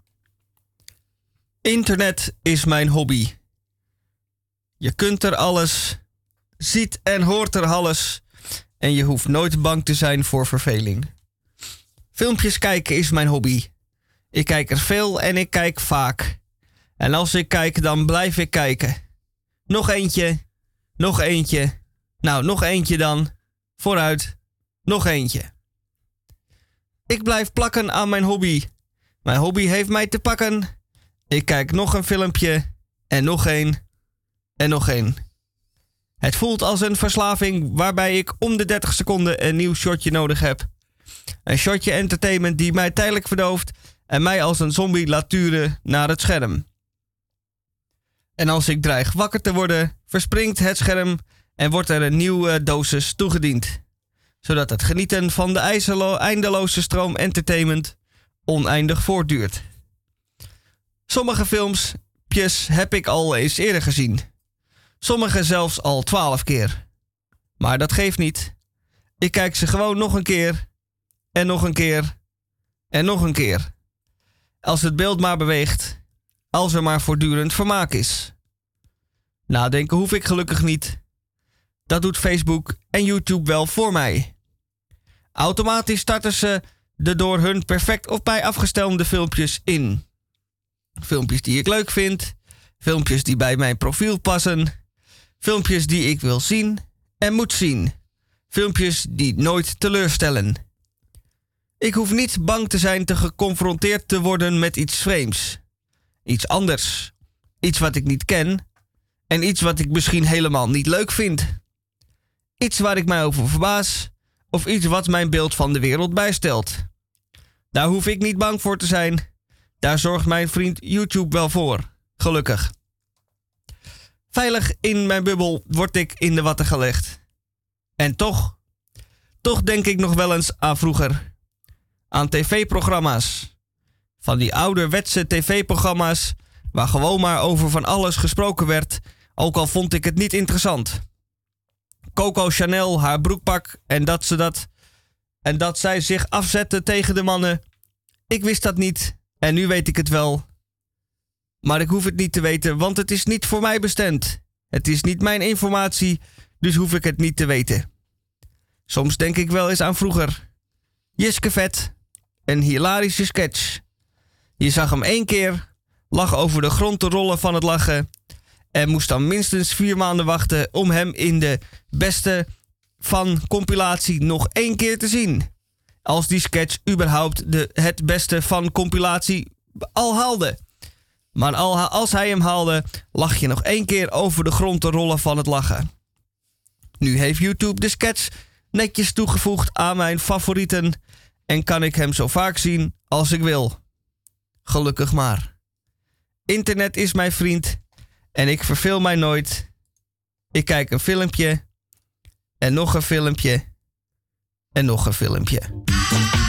Internet is mijn hobby. Je kunt er alles, ziet en hoort er alles. En je hoeft nooit bang te zijn voor verveling. Filmpjes kijken is mijn hobby. Ik kijk er veel en ik kijk vaak. En als ik kijk, dan blijf ik kijken. Nog eentje, nog eentje. Nou, nog eentje dan. Vooruit, nog eentje. Ik blijf plakken aan mijn hobby. Mijn hobby heeft mij te pakken. Ik kijk nog een filmpje en nog één en nog één. Het voelt als een verslaving waarbij ik om de 30 seconden een nieuw shotje nodig heb. Een shotje entertainment die mij tijdelijk verdooft en mij als een zombie laat turen naar het scherm. En als ik dreig wakker te worden, verspringt het scherm en wordt er een nieuwe dosis toegediend. Zodat het genieten van de eindeloze stroom entertainment oneindig voortduurt. Sommige filmpjes heb ik al eens eerder gezien. Sommige zelfs al twaalf keer. Maar dat geeft niet. Ik kijk ze gewoon nog een keer. En nog een keer. En nog een keer. Als het beeld maar beweegt. Als er maar voortdurend vermaak is. Nadenken hoef ik gelukkig niet. Dat doet Facebook en YouTube wel voor mij. Automatisch starten ze de door hun perfect op mij afgestemde filmpjes in. Filmpjes die ik leuk vind. Filmpjes die bij mijn profiel passen. Filmpjes die ik wil zien en moet zien. Filmpjes die nooit teleurstellen. Ik hoef niet bang te zijn te geconfronteerd te worden met iets vreemds. Iets anders. Iets wat ik niet ken. En iets wat ik misschien helemaal niet leuk vind. Iets waar ik mij over verbaas. Of iets wat mijn beeld van de wereld bijstelt. Daar hoef ik niet bang voor te zijn. Daar zorgt mijn vriend YouTube wel voor. Gelukkig. Veilig in mijn bubbel word ik in de watten gelegd. En toch, toch denk ik nog wel eens aan vroeger. Aan tv-programma's. Van die ouderwetse tv-programma's waar gewoon maar over van alles gesproken werd, ook al vond ik het niet interessant. Coco Chanel, haar broekpak en dat ze dat. En dat zij zich afzette tegen de mannen. Ik wist dat niet en nu weet ik het wel. Maar ik hoef het niet te weten, want het is niet voor mij bestemd. Het is niet mijn informatie, dus hoef ik het niet te weten. Soms denk ik wel eens aan vroeger. Jiske Vet, een hilarische sketch. Je zag hem één keer, lag over de grond te rollen van het lachen en moest dan minstens vier maanden wachten om hem in de beste van compilatie nog één keer te zien. Als die sketch überhaupt de, het beste van compilatie al haalde. Maar al, als hij hem haalde, lag je nog één keer over de grond te rollen van het lachen. Nu heeft YouTube de sketch netjes toegevoegd aan mijn favorieten en kan ik hem zo vaak zien als ik wil. Gelukkig maar. Internet is mijn vriend en ik verveel mij nooit. Ik kijk een filmpje en nog een filmpje en nog een filmpje.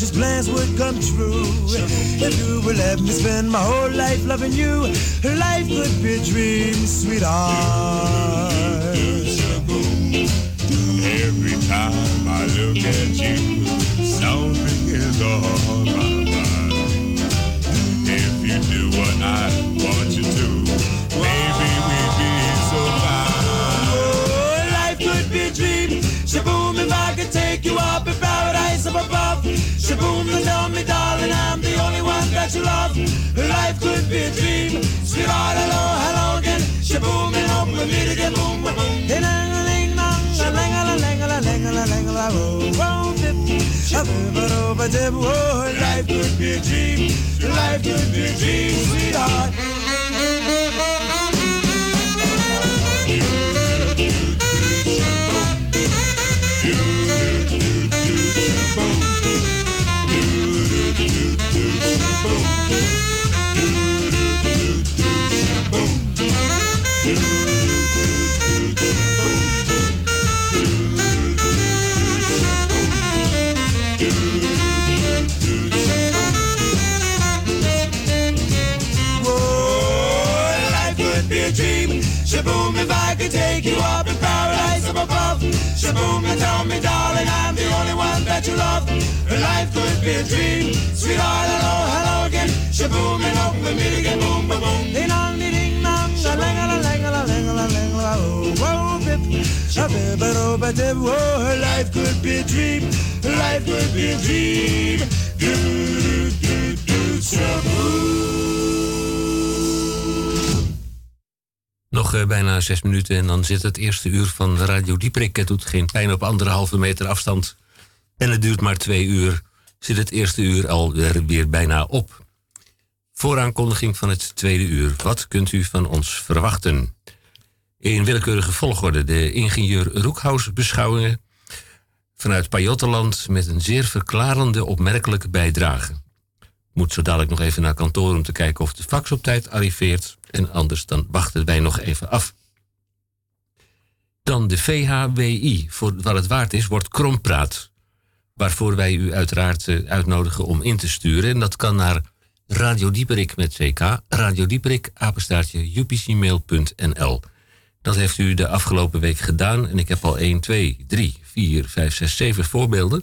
precious plans would come true. If you would let me spend my whole life loving you, life would be a dream, sweetheart. Every time I look at you, something is on me, darling, I'm the only one that you love. Life could be a dream. Sweetheart, hello, hello again. Shaboom, and home with me to get boom, boom. Ding, ding, dong, a ling, a ling, a ling, a ling, a ling, oh, oh, dip. A bip, a dip, a dip, oh, life could be a dream. Life could be a dream, sweetheart. Shaboom, if I could take you up in paradise up above. Shaboom, and tell me, darling, I'm the only one that you love. Life could be a dream. Sweetheart, hello, hello again. Shaboom, and open with me to get boom, boom, boom. Ding dong, ding ding dong, oh, do, ba dip, whoa, life could be a dream. Life could be a dream. Do, do, do, shaboom. Nog eh, bijna zes minuten en dan zit het eerste uur van Radio Dieprik. Het doet geen pijn op anderhalve meter afstand. En het duurt maar twee uur. Zit het eerste uur al weer, bijna op. Vooraankondiging van het tweede uur. Wat kunt u van ons verwachten? In willekeurige volgorde de ingenieur Roekhaus beschouwingen vanuit Pajottenland met een zeer verklarende opmerkelijke bijdrage. Moet zo dadelijk nog even naar kantoor om te kijken of de fax op tijd arriveert. En anders dan wachten wij nog even af. Dan de VHWI, voor wat het waard is, wordt Krompraat. Waarvoor wij u uiteraard eh, uitnodigen om in te sturen. En dat kan naar Radio Dieperik met CK. Radio Dieperik, apenstaartje. Dat heeft u de afgelopen week gedaan. En ik heb al 1, 2, 3, 4, 5, 6, 7 voorbeelden.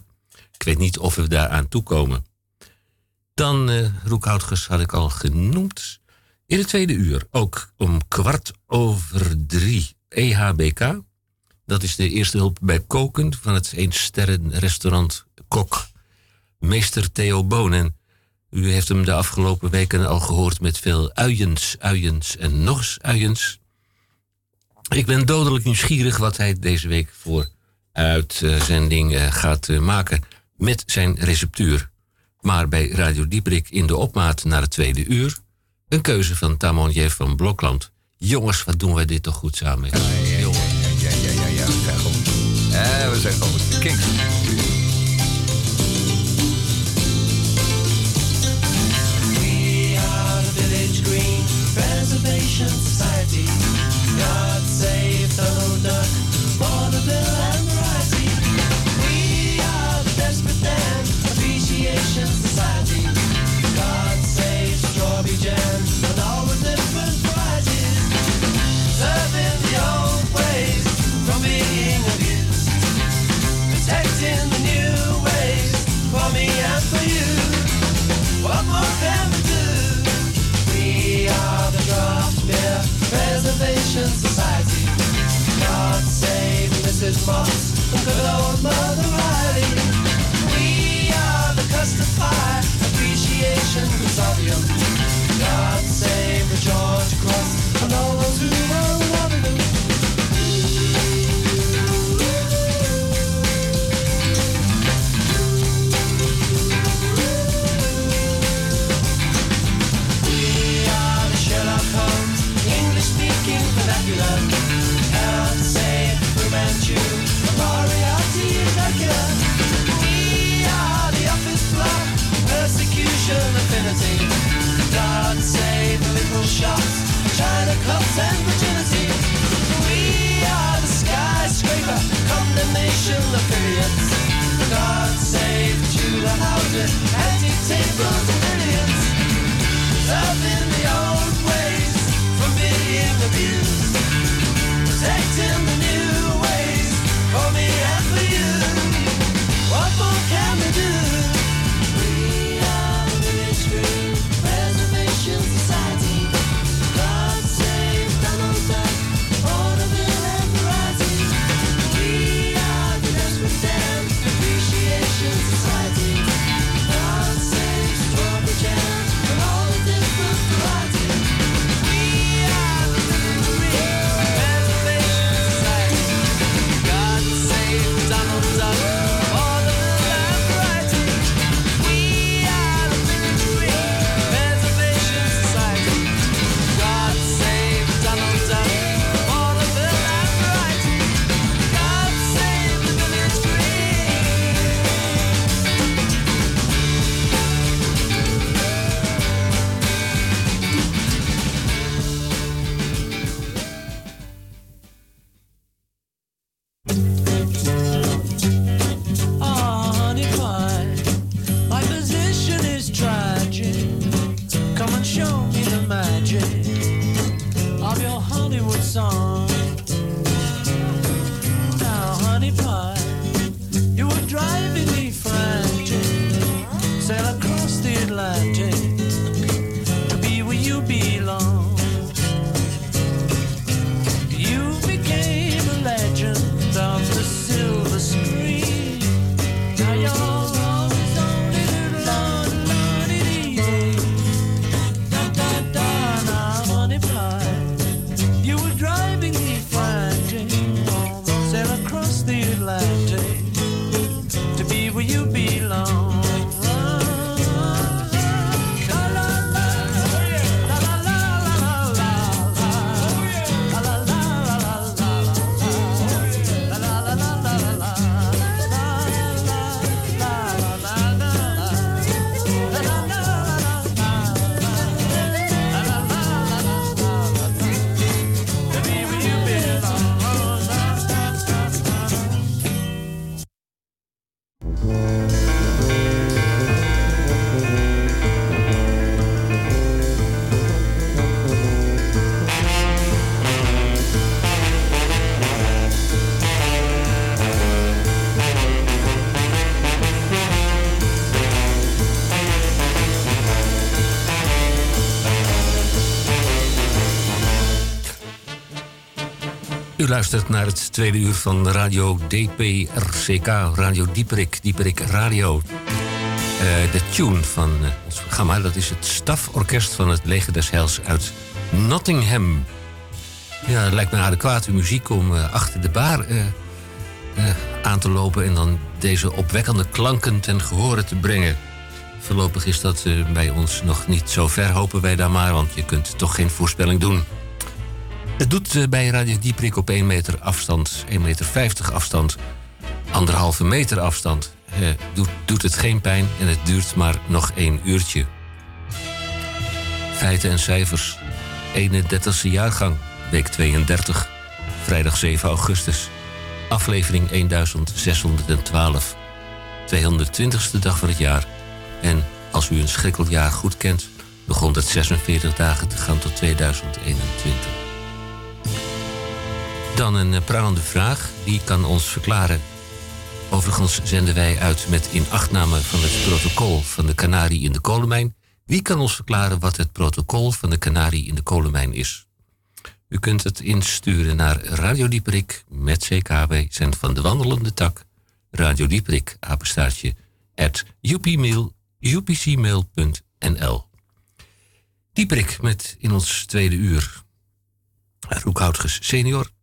Ik weet niet of we daaraan toekomen. Dan eh Roekhoutgers had ik al genoemd. In het tweede uur, ook om kwart over drie, EHBK. Dat is de eerste hulp bij koken van het eensterren restaurant Kok. Meester Theo Bonen. U heeft hem de afgelopen weken al gehoord met veel uiens, uiens en nog eens uiens. Ik ben dodelijk nieuwsgierig wat hij deze week voor uitzending eh, gaat eh, maken met zijn receptuur. Maar bij Radio Dieprik in de opmaat naar het tweede uur... een keuze van Tamon van Blokland. Jongens, wat doen wij dit toch goed samen. Jongen. Ja, ja, ja, ja, we zijn goed. Ja, we zijn goed. Kings. We are the Village Green Preservation Society. God save the duck, vaudeville U luistert naar het tweede uur van Radio DPRCK, Radio Dieperik, Dieperik Radio. Eh, de tune van eh, ons programma, dat is het staforkest van het Leger des Heils uit Nottingham. Ja, het lijkt me adequate muziek om eh, achter de eh, aan te lopen en dan deze opwekkende klanken ten gehore te brengen. Voorlopig is dat bij ons nog niet zo ver, hopen wij daar maar, want je kunt toch geen voorspelling doen. Het doet eh, bij Radio Dieprik op 1 meter afstand, 1,50 meter afstand, anderhalve meter afstand. eh, doet, doet het geen pijn en het duurt maar nog één uurtje. Feiten en cijfers. 31ste jaargang, week 32, vrijdag 7 augustus. Aflevering 1612. 220ste dag van het jaar. En als u een schrikkeljaar goed kent, begon het 46 dagen te gaan tot 2021. Dan een eh, prangende vraag. Wie kan ons verklaren? Overigens zenden wij uit met inachtname van het protocol van de Canarie in de kolenmijn. Wie kan ons verklaren wat het protocol van de Canarie in de kolenmijn is? U kunt het insturen naar Radio Dieperik met CKW zijn van de wandelende tak. Radio Dieperik, apenstaartje, at upcmail.nl. Dieperik met in ons tweede uur Roekhoutges senior,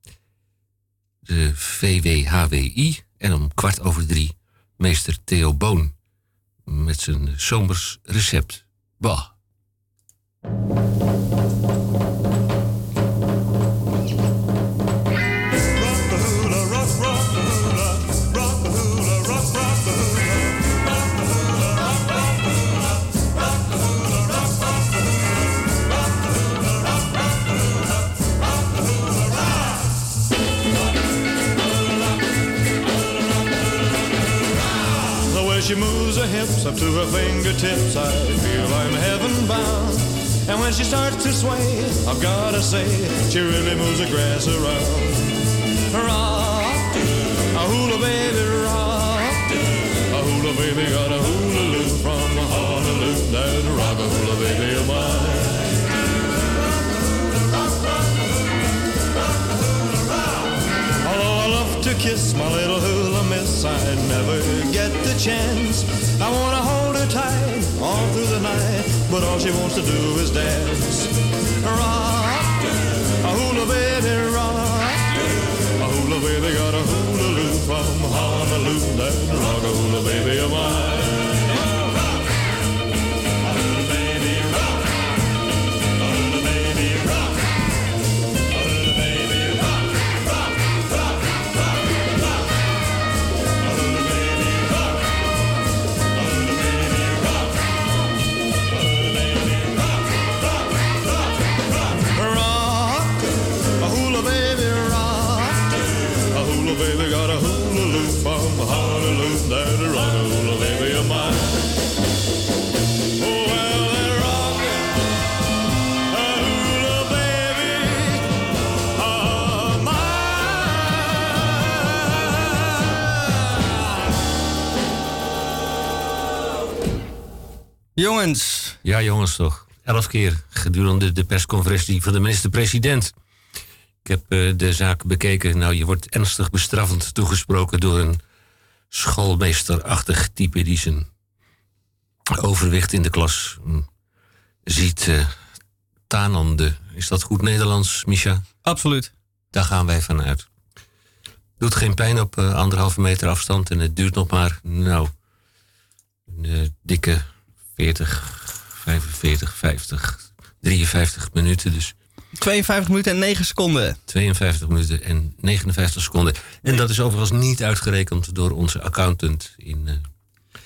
de VWHWI en om kwart over drie meester Theo Boon met zijn zomers recept. Bah. Her hips up to her fingertips, I feel I'm heaven bound. And when she starts to sway, I've gotta say, she really moves the grass around. Rock, a hula baby, rock. A hula baby got a hula loop from Honolulu. That rock a hula baby of mine. Although I love to kiss my little hula miss, I never get the chance. I wanna hold her tight all through the night, but all she wants to do is dance. Rock, a hula baby, rock. A hula baby got a hula loop from Honolulu. That rock a hula baby of mine. Jongens, Ja, jongens, toch. Elf keer gedurende de persconferentie van de minister-president. Ik heb eh, de zaak bekeken. Nou, je wordt ernstig bestraffend toegesproken door een schoolmeesterachtig type die zijn overwicht in de klas mm, ziet uh. Is dat goed Nederlands, Misha? absoluut. Daar gaan wij vanuit. Doet geen pijn op eh, anderhalve meter afstand en het duurt nog maar, nou, een dikke 40, 45, 50, 53 minuten. Dus 52 minuten en 9 seconden. 52 minuten en 59 seconden. En dat is overigens niet uitgerekend door onze accountant in, eh,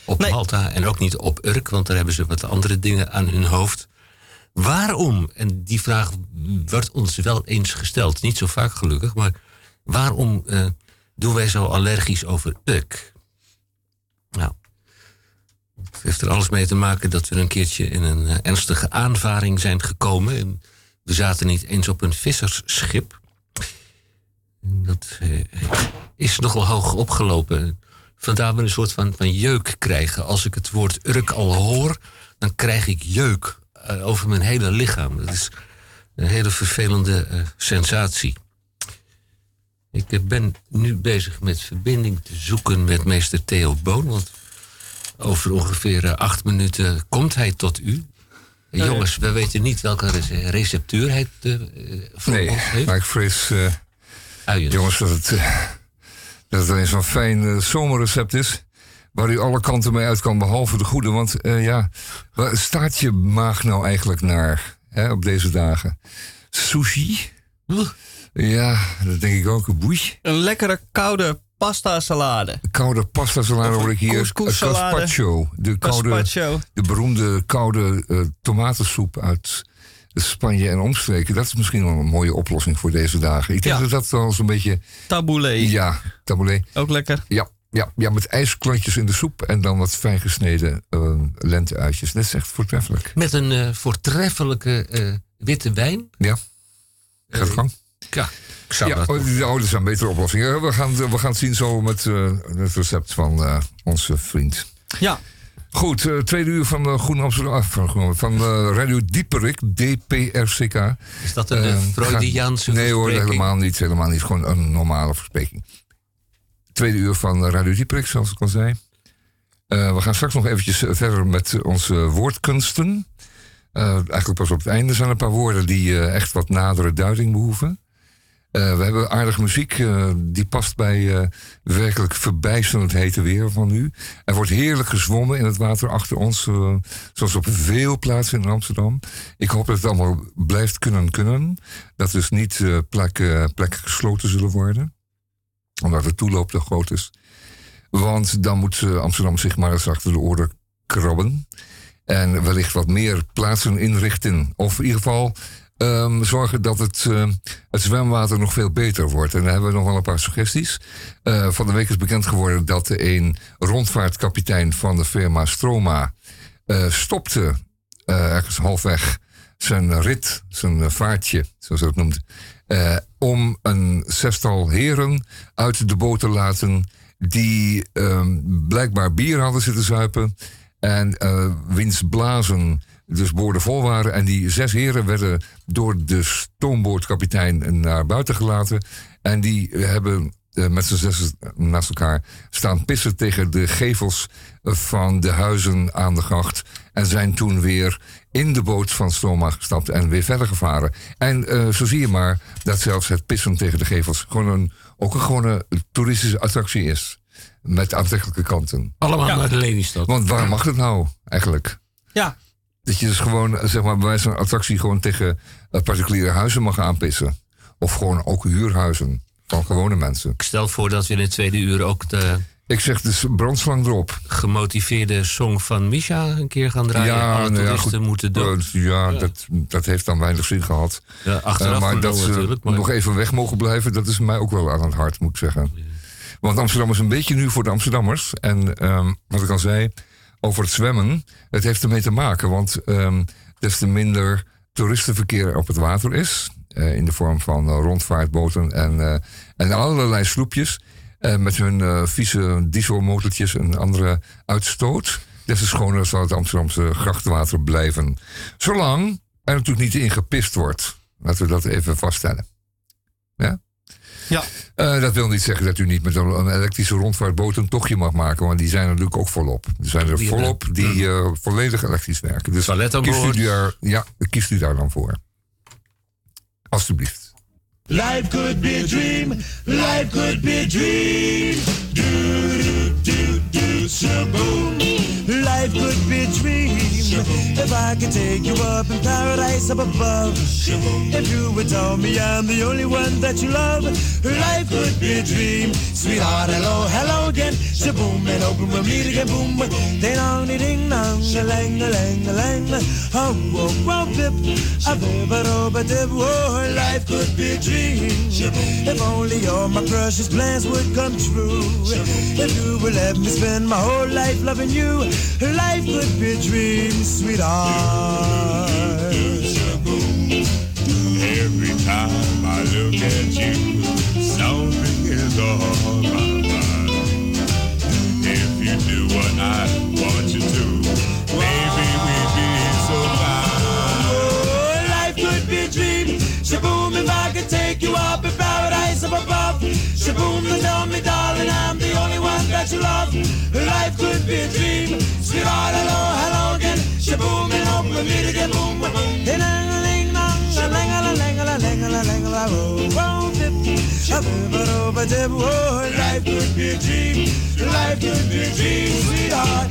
op Nee. Malta. En ook niet op Urk, want daar hebben ze wat andere dingen aan hun hoofd. Waarom, en die vraag wordt ons wel eens gesteld, niet zo vaak gelukkig, maar waarom eh, doen wij zo allergisch over Urk? Nou, het heeft er alles mee te maken dat we een keertje in een eh, ernstige aanvaring zijn gekomen. En we zaten niet eens op een vissersschip. Dat eh, is nogal hoog opgelopen. Vandaar we een soort van, van jeuk krijgen. Als ik het woord Urk al hoor, dan krijg ik jeuk eh, over mijn hele lichaam. Dat is een hele vervelende sensatie. Ik ben nu bezig met verbinding te zoeken met meester Theo Boon. Want over ongeveer eh, acht minuten komt hij tot u. Jongens, we weten niet welke rece- receptuur hij eh, voor Nee, ons heeft. maar ik vrees, eh, Uiens. jongens, dat het, dat het alleen zo'n fijn zomerrecept is. Waar u alle kanten mee uit kan, behalve de goede. Want eh, ja, waar staat je maag nou eigenlijk naar hè, op deze dagen? Sushi? Ja, dat denk ik ook. Boei. Een lekkere koude pasta salade. Koude pasta salade hoor ik hier. couscous-salade. Gazpacho. De, koude, de beroemde koude eh, tomatensoep uit Spanje en omstreken. Dat is misschien wel een mooie oplossing voor deze dagen. Ik denk Ja. dat dat wel zo'n beetje... Tabbouleh. Ja, taboulet. Ook lekker. Ja, ja, ja, met ijsklontjes in de soep en dan wat fijn gesneden eh lenteuitjes. Dat is echt voortreffelijk. Met een eh, voortreffelijke eh, witte wijn. Ja, gaat gang. Ja, ik zou Ja, dat... oh, die- oh, dat zijn betere oplossingen. We gaan, we gaan het zien zo met eh, het recept van eh, onze vriend. Ja. Goed, eh, tweede uur van uh, Groen Amsterdam. ah, van Groen- van eh, Radio Dieperik, DPRCK. Is dat een Eh, uh, Freudiaanse Nee hoor, helemaal niet. Helemaal niet. Gewoon een normale verspreking. Tweede uur van eh, Radio Dieperik, zoals ik al zei. Eh, we gaan straks nog eventjes eh, verder met onze woordkunsten. Eh, eigenlijk pas op het einde zijn er een paar woorden die eh, echt wat nadere duiding behoeven. Eh, we hebben aardige muziek, eh, die past bij eh, werkelijk verbijsterend hete weer van nu. Er wordt heerlijk gezwommen in het water achter ons, zoals op veel plaatsen in Amsterdam. Ik hoop dat het allemaal blijft kunnen kunnen. Dat dus niet plekken, plekken gesloten zullen worden, omdat de toeloop te groot is. Want dan moet Amsterdam zich maar eens achter de oren krabben. En wellicht wat meer plaatsen inrichten. Of in ieder geval ehm, zorgen dat het, eh, het zwemwater nog veel beter wordt. En daar hebben we nog wel een paar suggesties. Eh, van de week is bekend geworden dat een rondvaartkapitein van de firma Stroma eh, stopte ergens halfweg zijn rit, zijn vaartje, zoals hij het noemt. om een zestal heren uit de boot te laten die ehm, blijkbaar bier hadden zitten zuipen. En eh wiens blazen dus boordevol waren. En die zes heren werden door de stoomboordkapitein naar buiten gelaten. En die hebben eh, met z'n zes naast elkaar staan pissen tegen de gevels van de huizen aan de gracht. En zijn toen weer in de boot van Stoma gestapt en weer verder gevaren. En eh, zo zie je maar dat zelfs het pissen tegen de gevels gewoon een, ook een gewone toeristische attractie is. Met aantrekkelijke kanten. Allemaal Ja. naar de Lelystad. Want waar mag het nou eigenlijk? Ja. Dat je dus gewoon, zeg maar, bij wijze van attractie gewoon tegen eh, particuliere huizen mag aanpissen. Of gewoon ook huurhuizen van gewone mensen. Ik stel voor dat we in het tweede uur ook de Ik zeg dus brandslang erop. gemotiveerde song van Misha een keer gaan draaien. Alle nou ja, toeristen moeten dood. Eh, ja, Dat, dat heeft dan weinig zin gehad. Ja, achteraf Eh, maar dat ze. Maar nog even weg mogen blijven, dat is mij ook wel aan het hart, moet ik zeggen. Want Amsterdam is een beetje nu voor de Amsterdammers. En ehm, wat ik al zei over het zwemmen, het heeft ermee te maken. Want ehm des te minder toeristenverkeer op het water is, eh, in de vorm van eh, rondvaartboten en, eh, en allerlei sloepjes, met hun vieze dieselmotortjes en andere uitstoot, des te schoner zal het Amsterdamse grachtwater blijven. Zolang er natuurlijk niet in gepist wordt. Laten we dat even vaststellen. Ja? Eh, dat wil niet zeggen dat u niet met een, een elektrische rondvaartboot een tochtje mag maken, want die zijn er natuurlijk ook volop. Er zijn er Die volop die eh, volledig elektrisch werken. Dus kiest u, daar, ja, kiest u daar dan voor. Alsjeblieft. Life could be a dream. Life could be a dream. Do do do do. Life could be a dream. If I could take you up in paradise up above. If you would tell me I'm the only one that you love. Life could be a dream. Sweetheart, hello, hello again. Shaboom and open we'll meet again. Boom. Ding dong, ding dong, a lang, a lang, a lang. Oh, oh, oh, bip. A bip, a do, a dip. Oh, life could be a dream. If only all my precious plans would come true. If you would let me spend my whole life loving you, life could be a dream, sweetheart. Every time I look at you, something is on my mind. If you do what I want you to, maybe we'd be so fine. Oh, life could be a dream. Shaboom, if I could take you up in paradise up above. Shaboom, tell me, darling, I'm the one love. Life could be a dream. Sweetheart, hello, again. Shaboom, and hope we meet again. Boom, boom, boom. Oh, oh, oh, life could be a dream. Life could be a dream, sweetheart.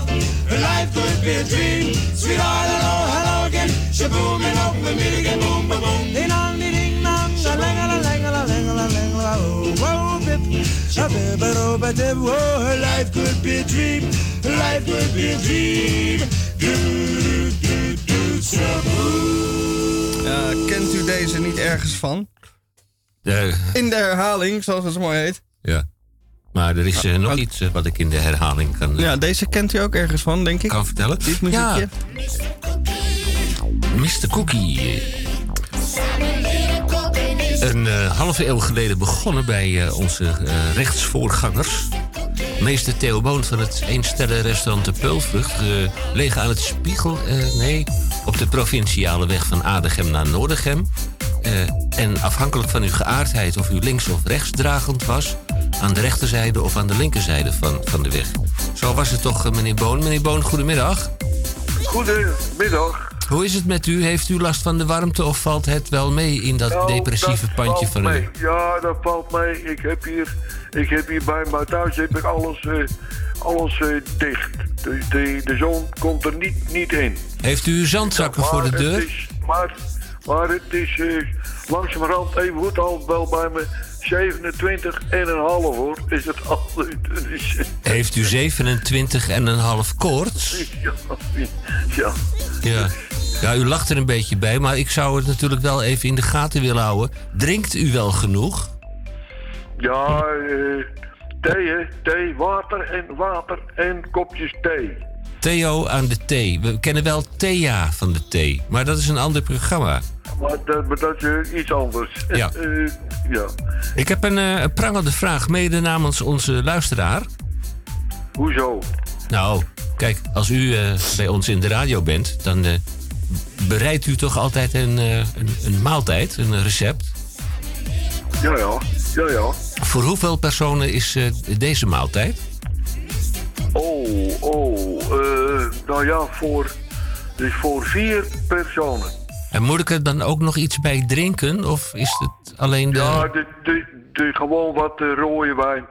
Life could be a dream. Sweetheart, hello, hello again. Shaboom, and hope we meet again. Boom, boom, boom. Ding dong, ding ding dong, oh, whoa, bip. A bip a do ba dip. Whoa, life could be a dream. Life could be a dream. Do, do, do, shaboom. Ja, kent u deze niet ergens van? Eh, In de herhaling, zoals het zo mooi heet. ja. Maar er is eh, nog iets eh, wat ik in de herhaling kan, Ja, deze kent u ook ergens van, denk ik. kan vertellen. Dit muziekje. Mr. Cookie. Een eh, halve eeuw geleden begonnen bij eh, onze eh, rechtsvoorgangers. Meester Theo Boon van het eensterrenrestaurant De Peulvrucht... eh liggen aan het Spiegel... eh, nee, op de provinciale weg van Adegem naar Noordegem. Eh, en afhankelijk van uw geaardheid of u links of rechtsdragend was... aan de rechterzijde of aan de linkerzijde van, van de weg. Zo was het toch, eh, meneer Boon. Meneer Boon, goedemiddag. Goedemiddag. Hoe is het met u? Heeft u last van de warmte of valt het wel mee in dat depressieve dat pandje van mee. u? Ja, dat valt mee. Ik heb hier, ik heb hier bij mij thuis heb ik alles, eh, alles eh, dicht. Dus de, de zon komt er niet, niet in. Heeft u zandzakken voor de deur? Het is, maar, maar het is eh, langzamerhand even goed al wel bij me 27 en een half hoor. Is het al. Dus, Heeft u 27 en een half koorts? ja, ja. Ja. Ja, u lacht er een beetje bij, maar ik zou het natuurlijk wel even in de gaten willen houden. Drinkt u wel genoeg? Ja, eh, thee, hè? Thee, water en water en kopjes thee. Theo aan de thee. We kennen wel Thea van de thee, maar dat is een ander programma. Maar dat, maar dat is eh, iets anders. Ja. Eh, ja. Ik heb een eh, prangende vraag, mede namens onze luisteraar. Hoezo? Nou, kijk, als u eh, bij ons in de radio bent, dan eh, bereidt u toch altijd een, eh, een, een maaltijd, een recept. Ja, ja. Ja, ja. Voor hoeveel personen is eh, deze maaltijd? Oh, oh. eh, nou ja, voor, dus voor vier personen. En moet ik er dan ook nog iets bij drinken? Of is het alleen de... Ja, de, de, de, gewoon wat eh, rode wijn.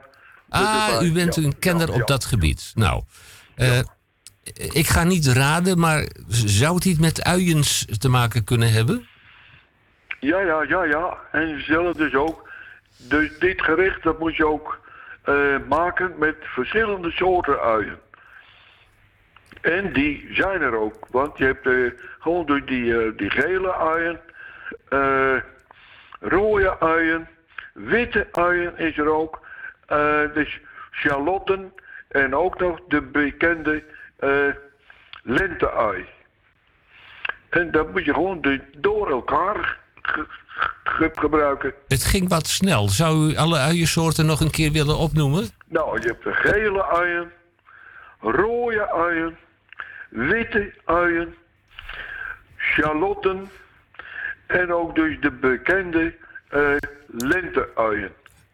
ah, u bent Ja, een kenner ja, op ja. dat gebied. Nou, eh, ik ga niet raden, maar zou het iets met uiens te maken kunnen hebben? Ja, ja, ja, ja. En zelf dus ook. Dus dit gerecht, dat moet je ook eh, maken met verschillende soorten uien. En die zijn er ook. Want je hebt eh, gewoon dus die, eh, die gele uien, rode uien, witte uien is er ook. dus charlotten en ook nog de bekende lente-ui. En dat moet je gewoon door elkaar ge- ge- gebruiken. Het ging wat snel. Zou u alle uiensoorten nog een keer willen opnoemen? Nou, je hebt de gele uien, rode uien, witte uien, charlotten en ook dus de bekende eh lente-uien.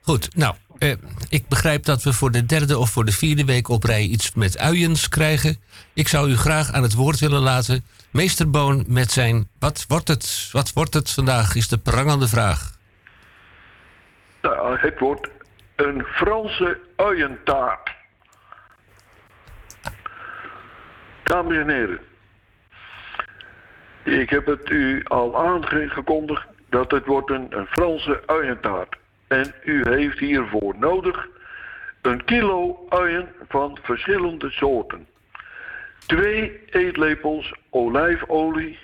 Goed, nou, eh, ik begrijp dat we voor de derde of voor de vierde week op rij iets met uiens krijgen. Ik zou u graag aan het woord willen laten. Meester Boon met zijn wat wordt het, wat wordt het vandaag, is de prangende vraag. Nou, het wordt een Franse uientaart. Dames en heren, ik heb het u al aangekondigd dat het wordt een, een Franse uientaart. En u heeft hiervoor nodig een kilo uien van verschillende soorten. 2 eetlepels olijfolie,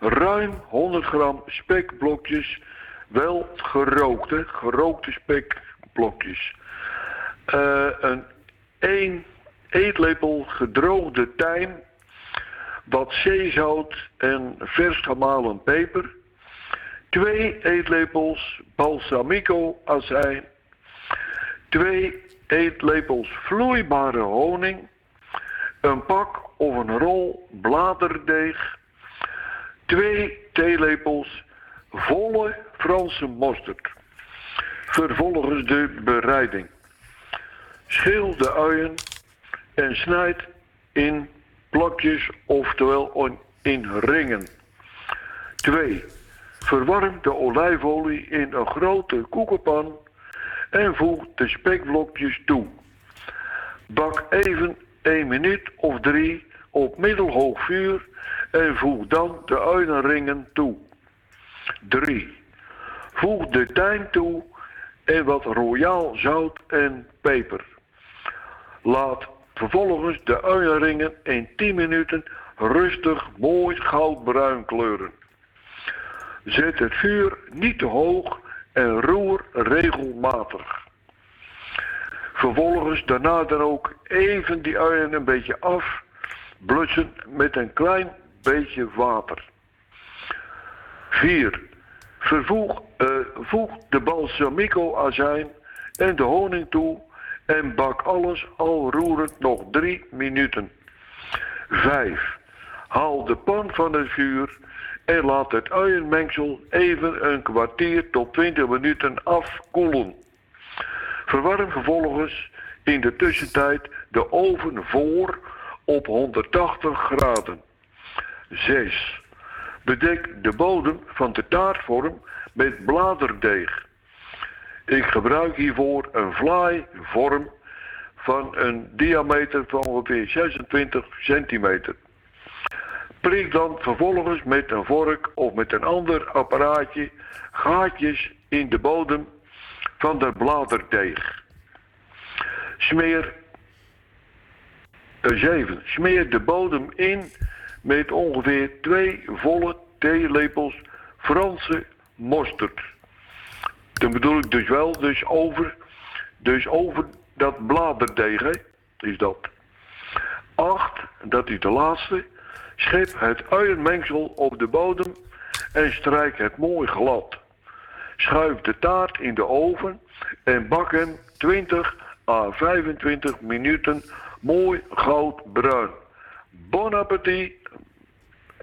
ruim 100 gram spekblokjes, wel gerookte, gerookte spekblokjes. Eh, een 1 eetlepel gedroogde tijm, wat zeezout en vers gemalen peper, 2 eetlepels balsamico azijn, 2 eetlepels vloeibare honing, een pak of een rol bladerdeeg, 2 theelepels volle Franse mosterd. Vervolgens de bereiding. Schil de uien en snijd in plakjes, oftewel in ringen. 2. Verwarm de olijfolie in een grote koekenpan en voeg de spekblokjes toe. Bak even 1 minuut of 3 op middelhoog vuur en voeg dan de uienringen toe. 3. Voeg de tijm toe en wat royaal zout en peper. Laat vervolgens de uienringen in 10 minuten rustig mooi goudbruin kleuren. Zet het vuur niet te hoog en roer regelmatig. Vervolgens daarna dan ook even die uien een beetje af, blussen met een klein beetje water. 4. Vervoeg, eh, voeg de balsamico azijn en de honing toe en bak alles al roerend nog 3 minuten. 5. Haal de pan van het vuur en laat het uienmengsel even een kwartier tot 20 minuten afkoelen. Verwarm vervolgens in de tussentijd de oven voor op 180 graden. 6. Bedek de bodem van de taartvorm met bladerdeeg. Ik gebruik hiervoor een vlaaivorm van een diameter van ongeveer 26 centimeter. Prik dan vervolgens met een vork of met een ander apparaatje gaatjes in de bodem van de bladerdeeg. Smeer 7. Smeer de bodem in met ongeveer twee volle theelepels Franse mosterd. Dan bedoel ik dus wel, dus over, dus over dat bladerdeeg, hè, is dat. 8. Dat is de laatste. Schep het uienmengsel op de bodem en strijk het mooi glad. Schuif de taart in de oven en bak hem 20 à 25 minuten mooi goudbruin. Bon appetit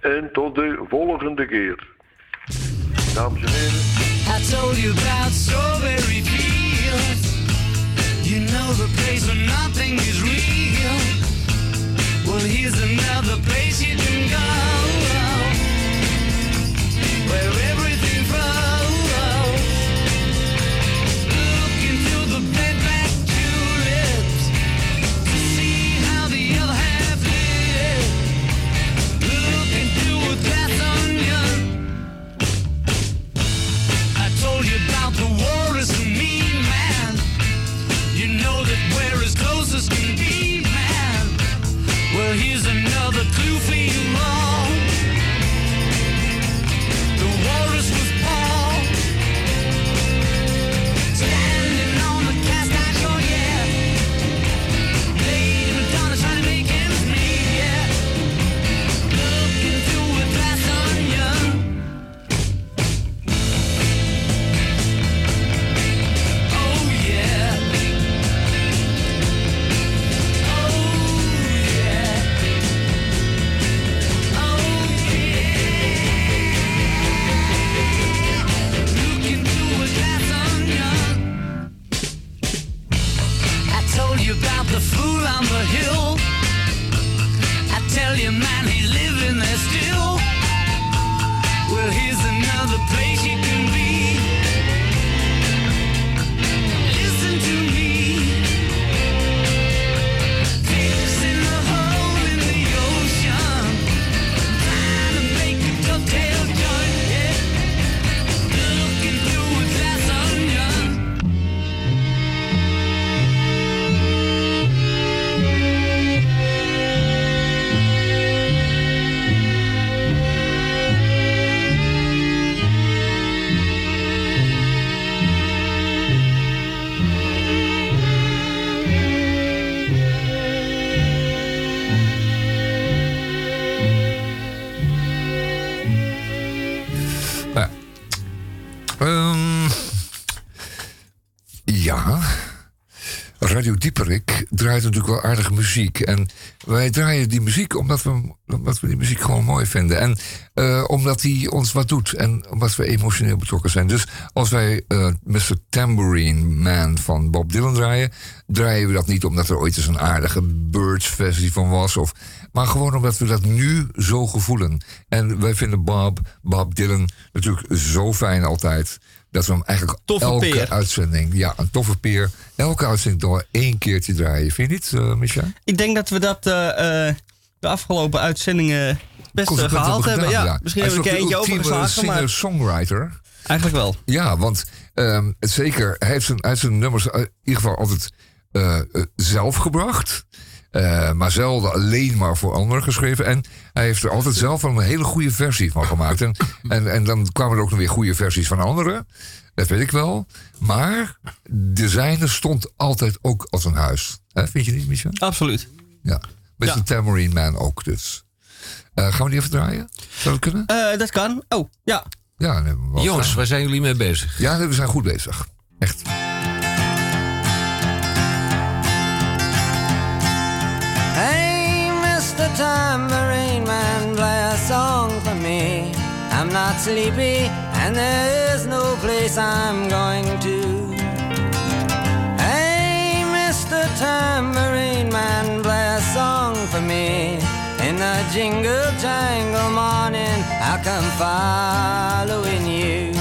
en tot de volgende keer. Dames en heren. I told you. You know the place where nothing is real. Well, here's another place you can go. Radio Dieperik draait natuurlijk wel aardige muziek. En wij draaien die muziek omdat we, omdat we die muziek gewoon mooi vinden. En eh, omdat die ons wat doet. En omdat we emotioneel betrokken zijn. Dus als wij eh, Mr. Tambourine Man van Bob Dylan draaien... draaien we dat niet omdat er ooit eens een aardige Birds-versie van was. Of, maar gewoon omdat we dat nu zo gevoelen. En wij vinden Bob, Bob Dylan natuurlijk zo fijn altijd... dat we hem eigenlijk Toffe elke peer. uitzending... ja, een toffe peer. Elke uitzending door één keertje draaien. Vind je niet, Micha? Ik denk dat we dat eh, eh, de afgelopen uitzendingen best eh, gehaald hebben. gedaan, Ja, Misschien hebben we een keer eentje overgeslagen, maar singer-songwriter. eigenlijk wel. Ja, want ehm, zeker, hij heeft zijn, uit zijn nummers in ieder geval altijd zelf gebracht. Eh, maar zelden alleen maar voor anderen geschreven. En hij heeft er altijd zelf wel een hele goede versie van gemaakt. En, en, en dan kwamen er ook nog weer goede versies van anderen. Dat weet ik wel. Maar de zijne stond altijd ook als een huis. Hè, vind je niet, Michel? Absoluut. Ja. Met Ja. de Tamarine Man ook dus. Eh, gaan we die even draaien? Zou dat kunnen? Eh, dat kan. Oh, ja. Ja, Jongens, waar zijn jullie mee bezig? Ja, we zijn goed bezig. Echt. Mr. Tambourine Man, play a song for me. I'm not sleepy, and there is no place I'm going to. Hey, Mr. Tambourine Man, play a song for me. In the jingle jangle morning, I'll come following you.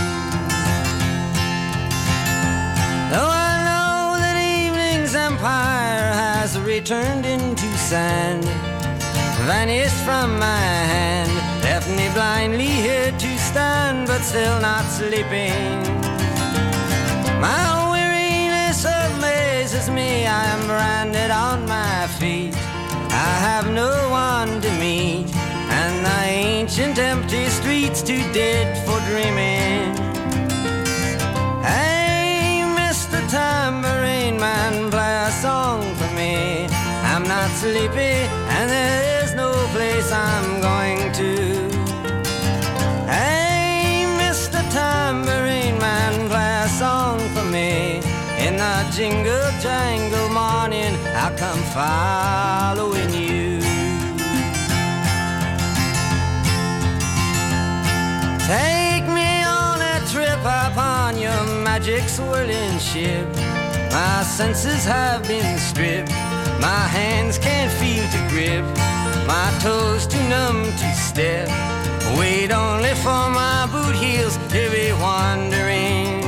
Though I know that evening's empire has returned into sand, vanished from my hand, left me blindly here to stand, but still not sleeping. My weariness amazes me, I am branded on my feet. I have no one to meet, and the ancient empty streets too dead for dreaming. Hey, Mr. Tambourine Man, play a song for me. I'm not sleepy, place I'm going to. Hey, Mr. Tambourine Man, play a song for me. In the jingle jangle morning, I'll come following you. Take me on a trip upon your magic swirling ship. My senses have been stripped. My hands can't feel to grip. My toes too numb to step. Wait only for my boot heels to be wandering.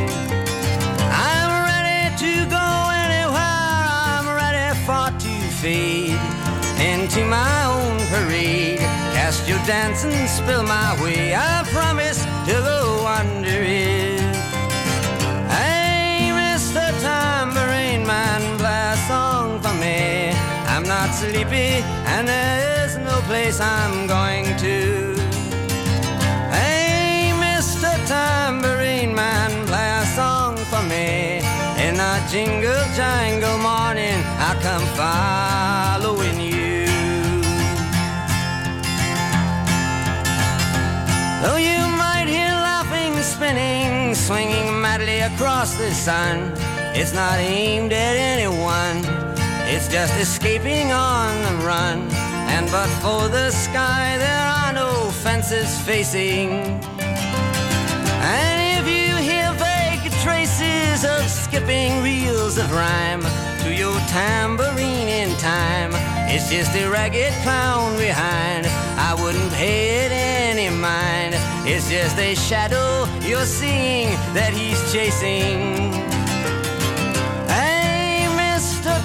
I'm ready to go anywhere. I'm ready for to fade into my own parade. Cast your dance and spill my way. I promise to go under Not sleepy, and there is no place I'm going to. Hey, Mr. Tambourine Man, play a song for me. In a jingle jangle morning, I come following you. Though you might hear laughing, spinning, swinging madly across the sun, it's not aimed at anyone. It's just escaping on the run. And but for the sky, there are no fences facing. And if you hear vague traces of skipping reels of rhyme to your tambourine in time, it's just a ragged clown behind. I wouldn't pay it any mind. It's just a shadow you're seeing that he's chasing.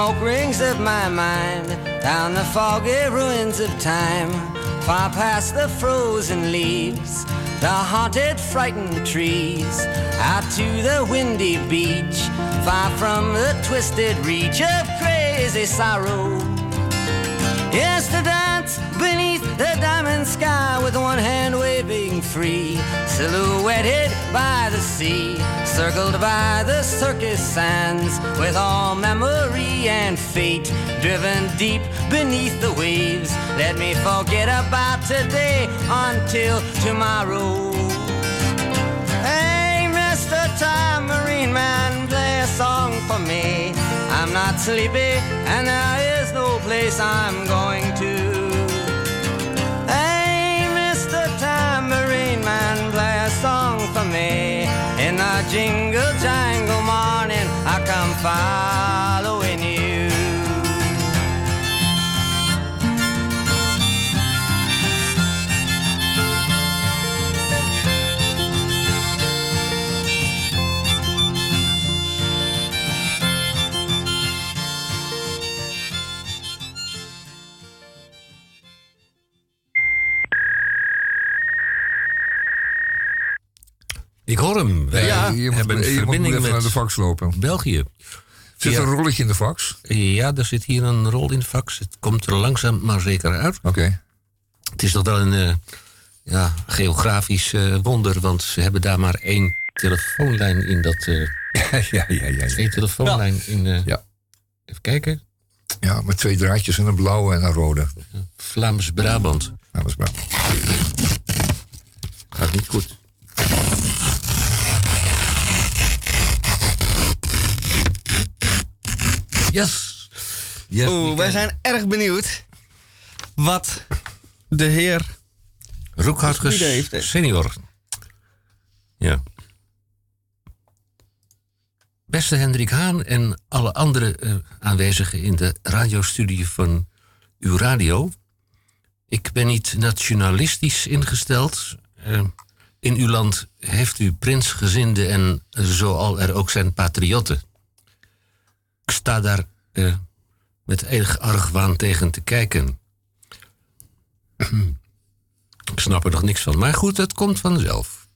Smoke rings of my mind, down the foggy ruins of time, far past the frozen leaves, the haunted, frightened trees, out to the windy beach, far from the twisted reach of crazy sorrow. Yes, to dance beneath the diamond sky with one hand waving free, silhouetted by the sea, circled by the circus sands, with all memory and fate driven deep beneath the waves. Let me forget about today until tomorrow. Hey, Mr. Time Marine Man, play a song for me. I'm not sleepy, and there is no place I'm going to. Jingle jangle morning, I come following Ik hoor hem. Wij Ja, je moet- hebben een je moet verbinding even met naar de fax lopen. België. Zit Ja. er een rolletje in de fax? Ja, er zit hier een rol in de fax. Het komt er langzaam maar zeker uit. Oké. Het is toch wel een eh, ja, geografisch eh, wonder, want ze hebben daar maar één telefoonlijn in dat. eh ja, ja, ja. Twee telefoonlijn in. eh, Ja. Even kijken. Ja, met twee draadjes en een blauwe en een rode. Vlaams-Brabant. Vlaams-Brabant. Gaat niet goed. Yes. yes Oeh, wij zijn erg benieuwd wat de heer Roekhartges senior. Ja. Beste Hendrik Haan en alle andere eh, aanwezigen in de radiostudie van uw radio. Ik ben niet nationalistisch ingesteld. Eh, in uw land heeft u prinsgezinden en zoal er ook zijn patriotten. Ik sta daar eh, met enig argwaan tegen te kijken. Ik snap er nog niks van. Maar goed, het komt vanzelf.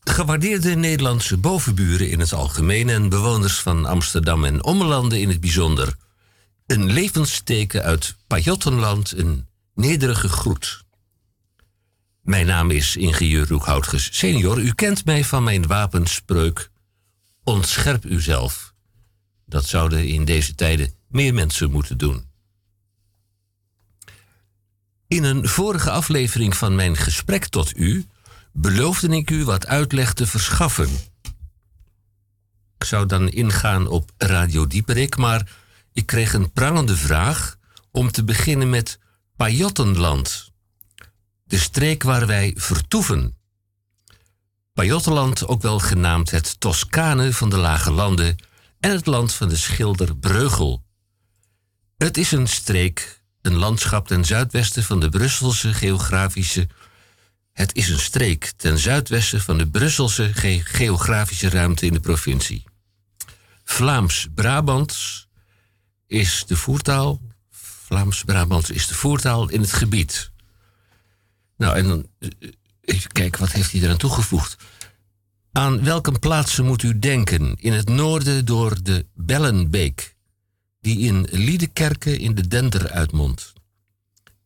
Gewaardeerde Nederlandse bovenburen in het algemeen en bewoners van Amsterdam en Ommelanden in het bijzonder. Een levensteken uit Pajottenland, een nederige groet. Mijn naam is ingenieur Roekhoutges senior. U kent mij van mijn wapenspreuk. Ontscherp uzelf. Dat zouden in deze tijden meer mensen moeten doen. In een vorige aflevering van mijn gesprek tot u beloofde ik u wat uitleg te verschaffen. Ik zou dan ingaan op Radio Dieperik, maar ik kreeg een prangende vraag om te beginnen met Pajottenland, de streek waar wij vertoeven. Pajottenland, ook wel genaamd het Toscane van de Lage Landen en het land van de schilder Breugel. Het is een streek, een landschap ten zuidwesten van de Brusselse geografische. Het is een streek ten zuidwesten van de Brusselse ge- geografische ruimte in de provincie. Vlaams-Brabants is de voertaal. Vlaams-Brabants is de voertaal in het gebied. Nou, en dan eh, even kijken, wat heeft hij eraan toegevoegd? Aan welke plaatsen moet u denken? In het noorden door de Bellenbeek, die in Liedekerke in de Dender uitmondt.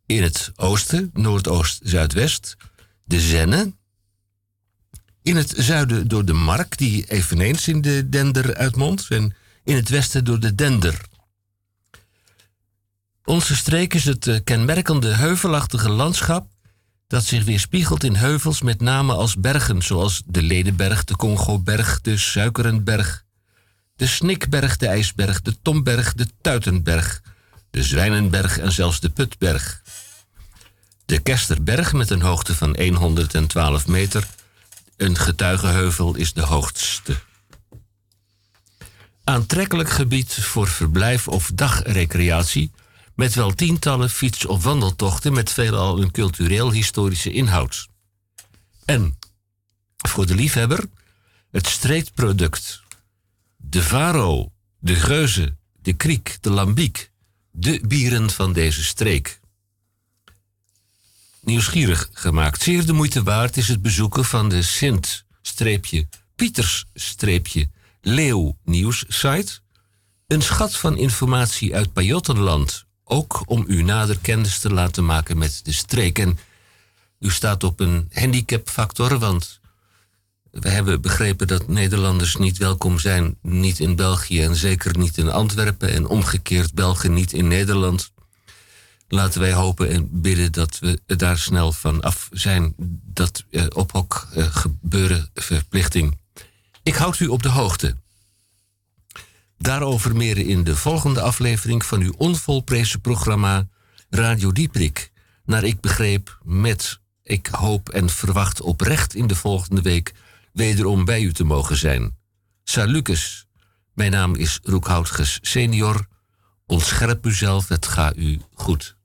In het oosten, noordoost-zuidwest, de Zenne. In het zuiden door de Mark, die eveneens in de Dender uitmondt. En in het westen door de Dender. Onze streek is het eh, kenmerkende heuvelachtige landschap dat zich weerspiegelt in heuvels met name als bergen, zoals de Ledenberg, de Congoberg, de Suikerenberg, de Snikberg, de IJsberg, de Tomberg, de Tuitenberg, de Zwijnenberg en zelfs de Putberg. De Kesterberg met een hoogte van 112 meter, een getuigenheuvel, is de hoogste. Aantrekkelijk gebied voor verblijf of dagrecreatie, met wel tientallen fiets- of wandeltochten met veelal een cultureel-historische inhoud. En voor de liefhebber het streetproduct. De Varo de Geuze, de Kriek, de Lambiek, de bieren van deze streek. Nieuwsgierig gemaakt. Zeer de moeite waard is het bezoeken van de Sint-Pieters-Leeuw nieuws-site. Een schat van informatie uit Pajottenland. Ook om u nader kennis te laten maken met de streek. En u staat op een handicapfactor, want we hebben begrepen dat Nederlanders niet welkom zijn, niet in België en zeker niet in Antwerpen en omgekeerd Belgen niet in Nederland. Laten wij hopen en bidden dat we daar snel van af zijn. Dat eh, ophok eh, gebeuren verplichting. Ik houd u op de hoogte. Daarover meer in de volgende aflevering van uw onvolprezen programma Radio Dieprik. Naar ik begreep met, ik hoop en verwacht oprecht in de volgende week wederom bij u te mogen zijn. Salucus, mijn naam is Roekhoutges senior. Ontscherp uzelf, het gaat u goed.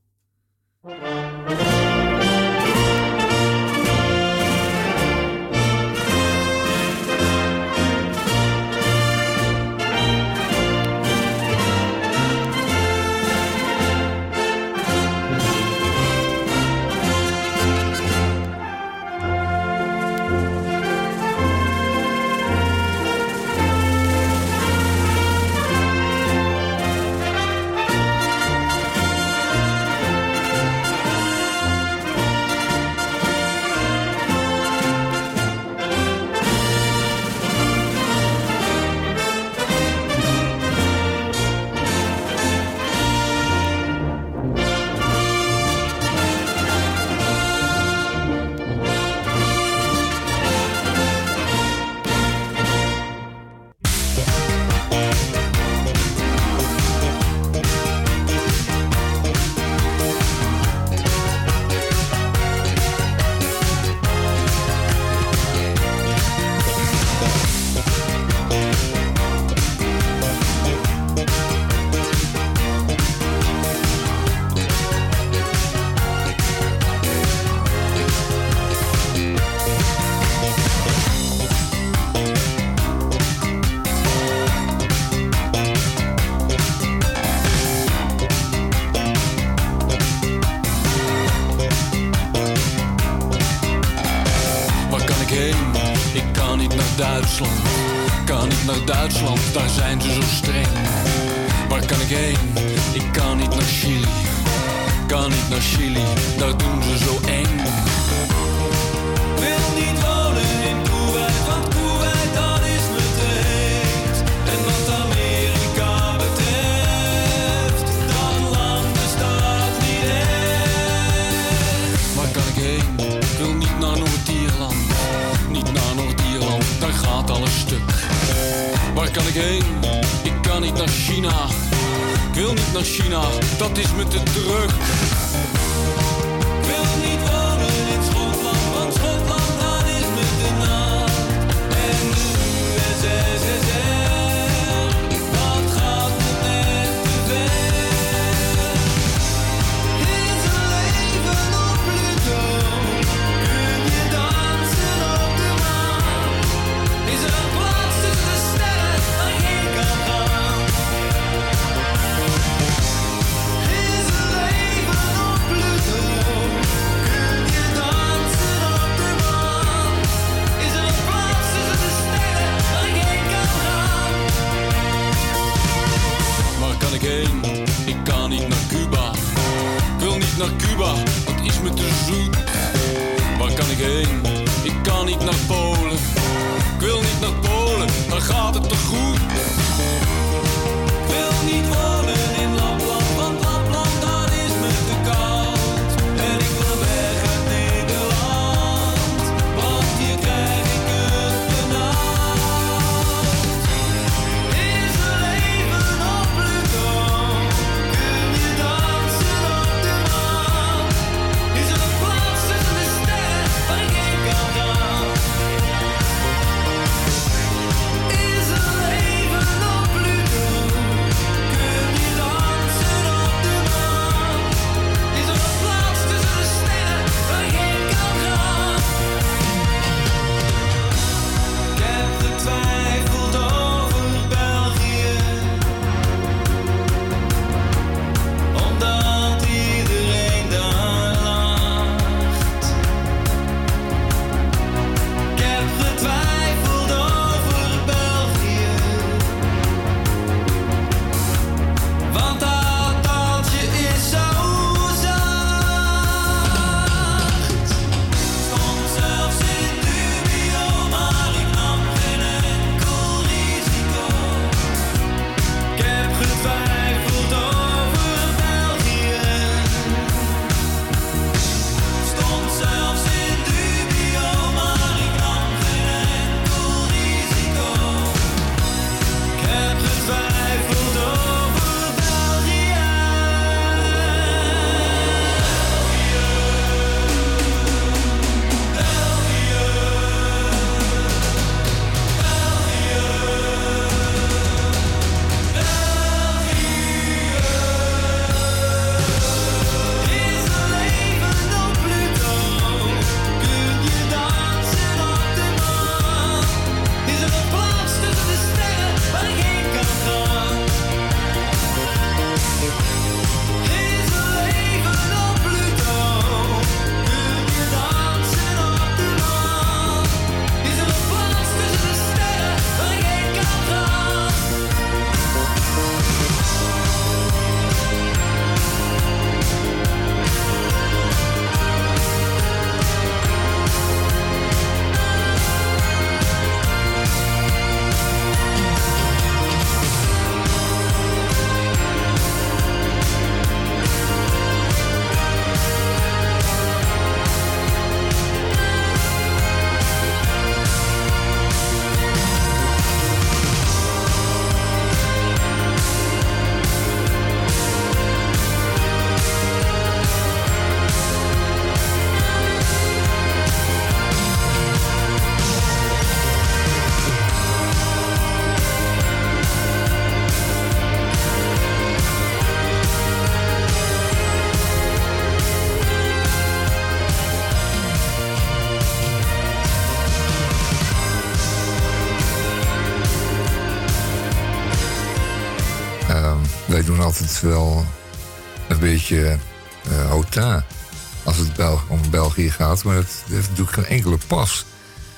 België gaat. Maar het heeft natuurlijk geen enkele pas.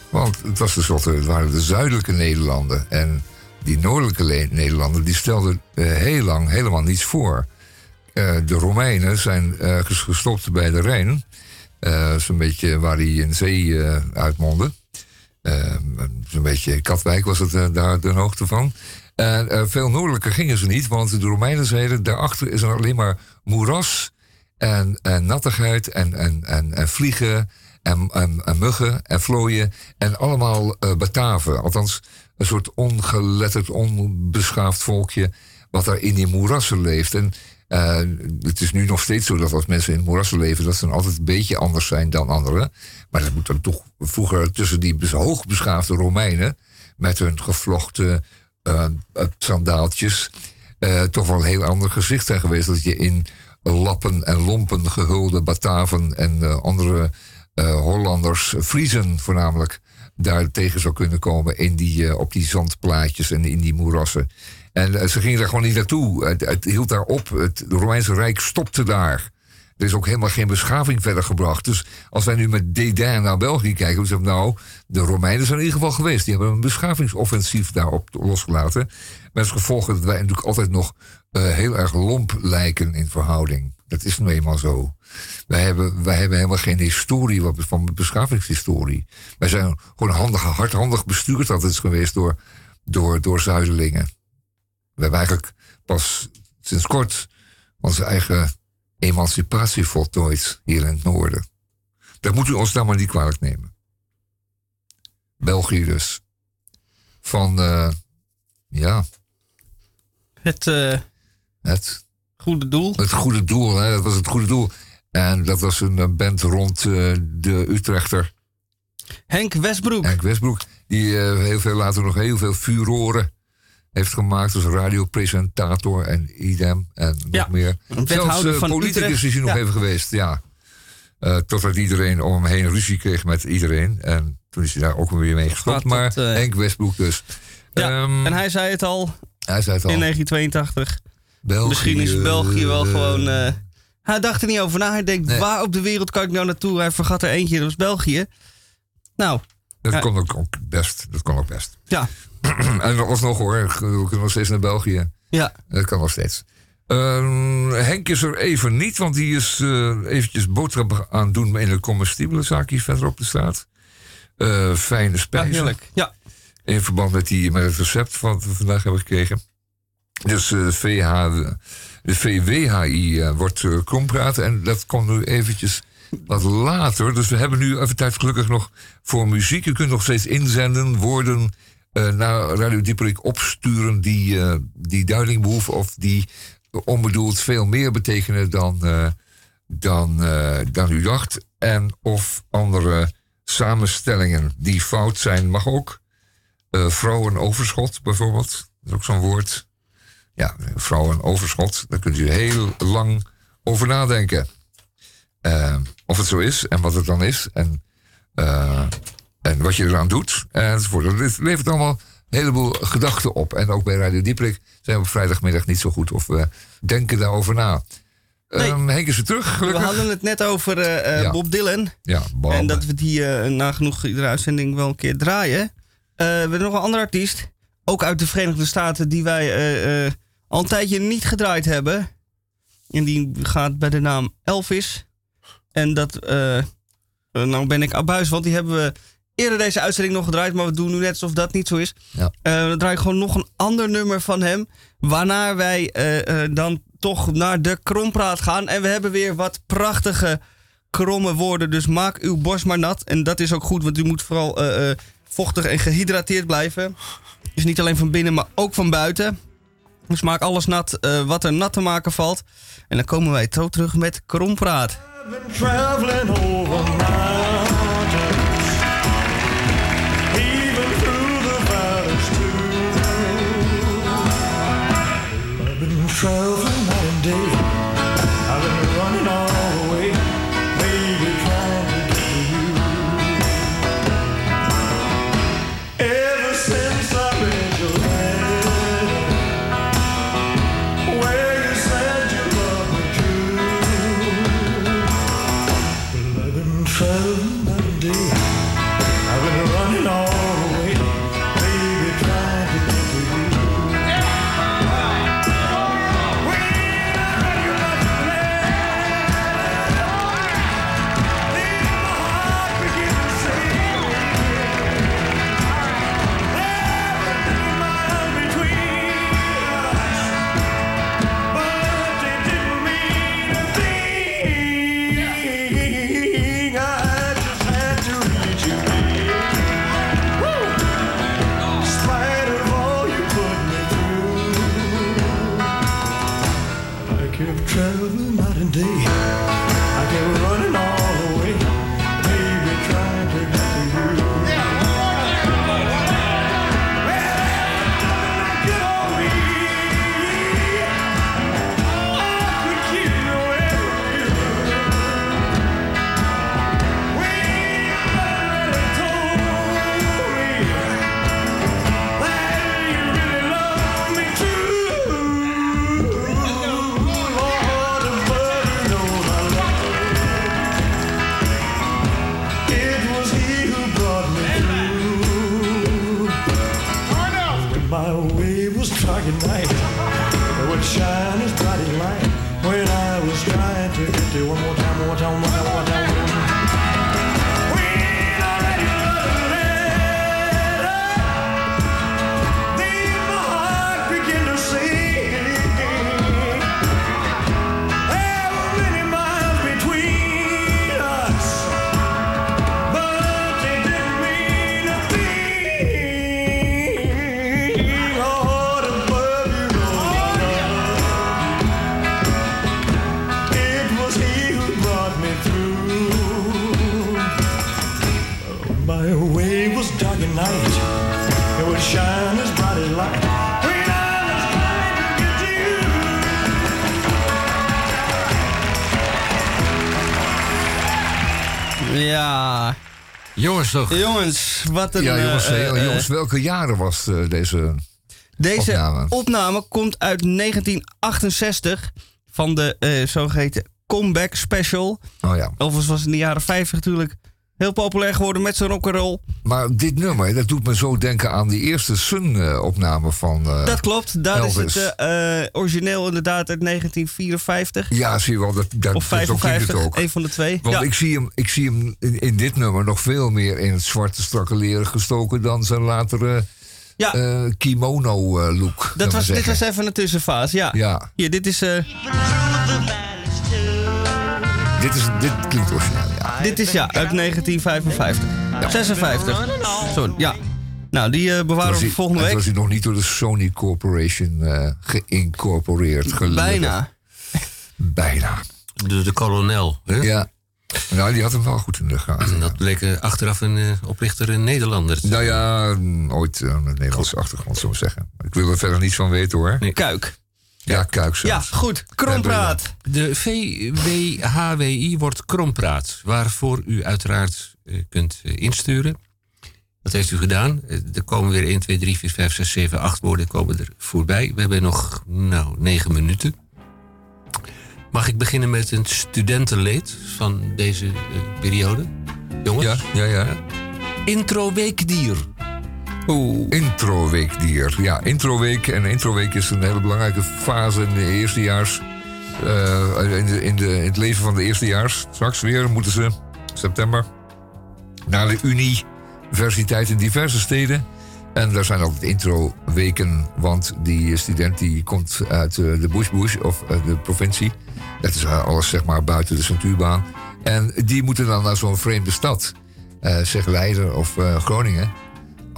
Want het, was tenslotte, het waren de zuidelijke Nederlanden. En die noordelijke Nederlanden die stelden eh, heel lang helemaal niets voor. Eh, de Romeinen zijn ges- gestopt bij de Rijn. Eh, Zo'n beetje waar die in zee uitmondde. Eh, Zo'n beetje Katwijk was het daar de hoogte van. En veel noordelijker gingen ze niet, want de Romeinen zeiden... daarachter is er alleen maar moeras en, en nattigheid en, en, en, en vliegen en, en, en muggen en vlooien... en allemaal eh, Bataven. Althans, een soort ongeletterd, onbeschaafd volkje... wat daar in die moerassen leeft. En eh, het is nu nog steeds zo dat als mensen in moerassen leven... dat ze dan altijd een beetje anders zijn dan anderen. Maar dat moet dan toch vroeger tussen die bes- hoogbeschaafde Romeinen... met hun gevlochten eh, eh, sandaaltjes... toch wel een heel ander gezicht zijn geweest... dat je in lappen en lompen gehulde Bataven en eh, andere eh, Hollanders, Friezen voornamelijk... daar tegen zou kunnen komen in die, eh, op die zandplaatjes en in die moerassen. En ze gingen daar gewoon niet naartoe. Het, het hield daar op. Het Romeinse Rijk stopte daar. Er is ook helemaal geen beschaving verder gebracht. Dus als wij nu met dédain naar België kijken, dan zeggen we nou, de Romeinen zijn in ieder geval geweest. Die hebben een beschavingsoffensief daarop losgelaten. Met als gevolg dat wij natuurlijk altijd nog eh, heel erg lomp lijken in verhouding. Dat is nou eenmaal zo. Wij hebben, wij hebben helemaal geen historie van beschavingshistorie. Wij zijn gewoon handig, hardhandig bestuurd altijd geweest door, door, door zuidelingen. We hebben eigenlijk pas sinds kort onze eigen emancipatie voltooid hier in het noorden. Dat moet u ons dan maar niet kwalijk nemen. België dus. Van, eh, ja, Het eh, het goede doel. Het goede doel, hè? dat was het goede doel. En dat was een band rond eh, de Utrechter. Henk Westbroek. Henk Westbroek. Die heel veel later nog heel veel furoren heeft gemaakt als radiopresentator en idem en Ja, nog meer. Zelfs van politicus Utrecht. is hij nog Ja. even geweest, ja. Eh, totdat iedereen om hem heen ruzie kreeg met iedereen. En toen is hij daar ook weer mee gestopt. Maar het, eh, Henk Westbroek dus. Ja, Ehm, en hij zei het al hij zei het al. in 1982. België, Misschien is België wel gewoon... eh, hij dacht er niet over na. Hij denkt, Nee. waar op de wereld kan ik nou naartoe? Hij vergat er eentje, dat was België. Nou, Dat Ja. kon ook, ook best. Dat kon ook best. ja. en dat was nog hoor. We kunnen nog steeds naar België. Ja. Dat kan nog steeds. Ehm, Henk is er even niet, want die is eh, eventjes boodschappen aan doen in een comestible zaak hier verder op de straat. Eh, fijne Ja, spijzen. heerlijk. Ja. in verband met, die, met het recept wat we vandaag hebben gekregen. Dus eh, de, VH, de VWHI wordt uh, krompraat en dat komt nu eventjes wat later. Dus we hebben nu even tijd gelukkig nog voor muziek. U kunt nog steeds inzenden, woorden naar Radio Dieperik opsturen die, eh, die duiding behoeven of die onbedoeld veel meer betekenen dan, eh, dan, eh, dan u dacht. En of andere samenstellingen die fout zijn, mag ook. Eh vrouwenoverschot bijvoorbeeld, dat is ook zo'n woord. Ja, vrouwenoverschot, daar kunt u heel lang over nadenken. Eh, of het zo is en wat het dan is en, eh, en wat je eraan doet enzovoort. Het levert allemaal een heleboel gedachten op. En ook bij Radio Dieprik zijn we op vrijdagmiddag niet zo goed of we denken daarover na. Nee. Ehm, Henk is er terug, We hadden het net over eh, eh, Ja. Bob Dylan. Ja, Bob. En dat we die eh, nagenoeg iedere uitzending wel een keer draaien. Eh, we hebben nog een andere artiest. Ook uit de Verenigde Staten. Die wij eh, eh, al een tijdje niet gedraaid hebben. En die gaat bij de naam Elvis. En dat... eh, eh, nou ben ik abuis. Want die hebben we eerder deze uitzending nog gedraaid. Maar we doen nu net alsof dat niet zo is. Ja. Eh, dan draai ik gewoon nog een ander nummer van hem. Waarna wij eh, eh, dan toch naar de krompraat gaan. En we hebben weer wat prachtige kromme woorden. Dus maak uw borst maar nat. En dat is ook goed, want u moet vooral eh, eh, vochtig en gehydrateerd blijven. Dus niet alleen van binnen, maar ook van buiten. Dus maak alles nat eh, wat er nat te maken valt. En dan komen wij zo terug met krompraat. I've Jongens toch? Jongens, wat een... Ja, jongens, eh, eh, eh, jongens welke jaren was deze Deze opname? opname komt uit 1968 van de eh, zogeheten Comeback Special. Oh ja. Overigens was het in de jaren 50 natuurlijk heel populair geworden met zijn rock'n'roll. Maar dit nummer, dat doet me zo denken aan die eerste Sun-opname van eh, Dat klopt, daar Elvis. is het eh, origineel inderdaad uit 1954. Ja, zie je wel, dat, dat, Of zo klinkt het 55, ook. een van de twee. Want ja. ik zie hem, ik zie hem in, in dit nummer nog veel meer in het zwarte strakke leren gestoken dan zijn latere Ja. eh, kimono-look. dat was, dit was even een tussenfase, ja. Ja. Hier, dit is, eh, Dit, is, dit klinkt origineel, ja. dit is ja, uit 1955. 56. Sorry, ja. Nou, die eh, bewaren we volgende en week. was hij nog niet door de Sony Corporation eh geïncorporeerd. gelukkig. Bijna. Bijna. De, de kolonel. Hè? Ja. Nou, die had hem wel goed in de gaten. En dat bleek eh, achteraf een oplichter een Nederlander. Nou ja, ooit een Nederlandse achtergrond, zou ik zeggen. Ik wil er verder niets van weten hoor. Kuik. Ja, kuik zelfs. Ja, goed. Krompraat. De VWHWI wordt Krompraat, waarvoor u uiteraard eh, kunt eh, insturen. Dat heeft u gedaan. Eh, Er komen weer 1, 2, 3, 4, 5, 6, 7, 8 woorden komen er voorbij. We hebben nog nou, 9 minuten. Mag ik beginnen met een studentenleed van deze periode? Jongens? Ja, ja, ja. Intro weekdier. Oeh. Introweekdier. Ja, introweek. En introweek is een hele belangrijke fase in de eerstejaars. eh in, de, in, de, in het leven van de eerstejaars. Straks weer moeten ze, september, naar de universiteit in diverse steden. En daar zijn altijd introweken, want die student die komt uit eh, de Bush Bush of eh, de provincie. Dat is alles zeg maar buiten de centuurbaan. En die moeten dan naar zo'n vreemde stad. Zeg Leiden of Groningen.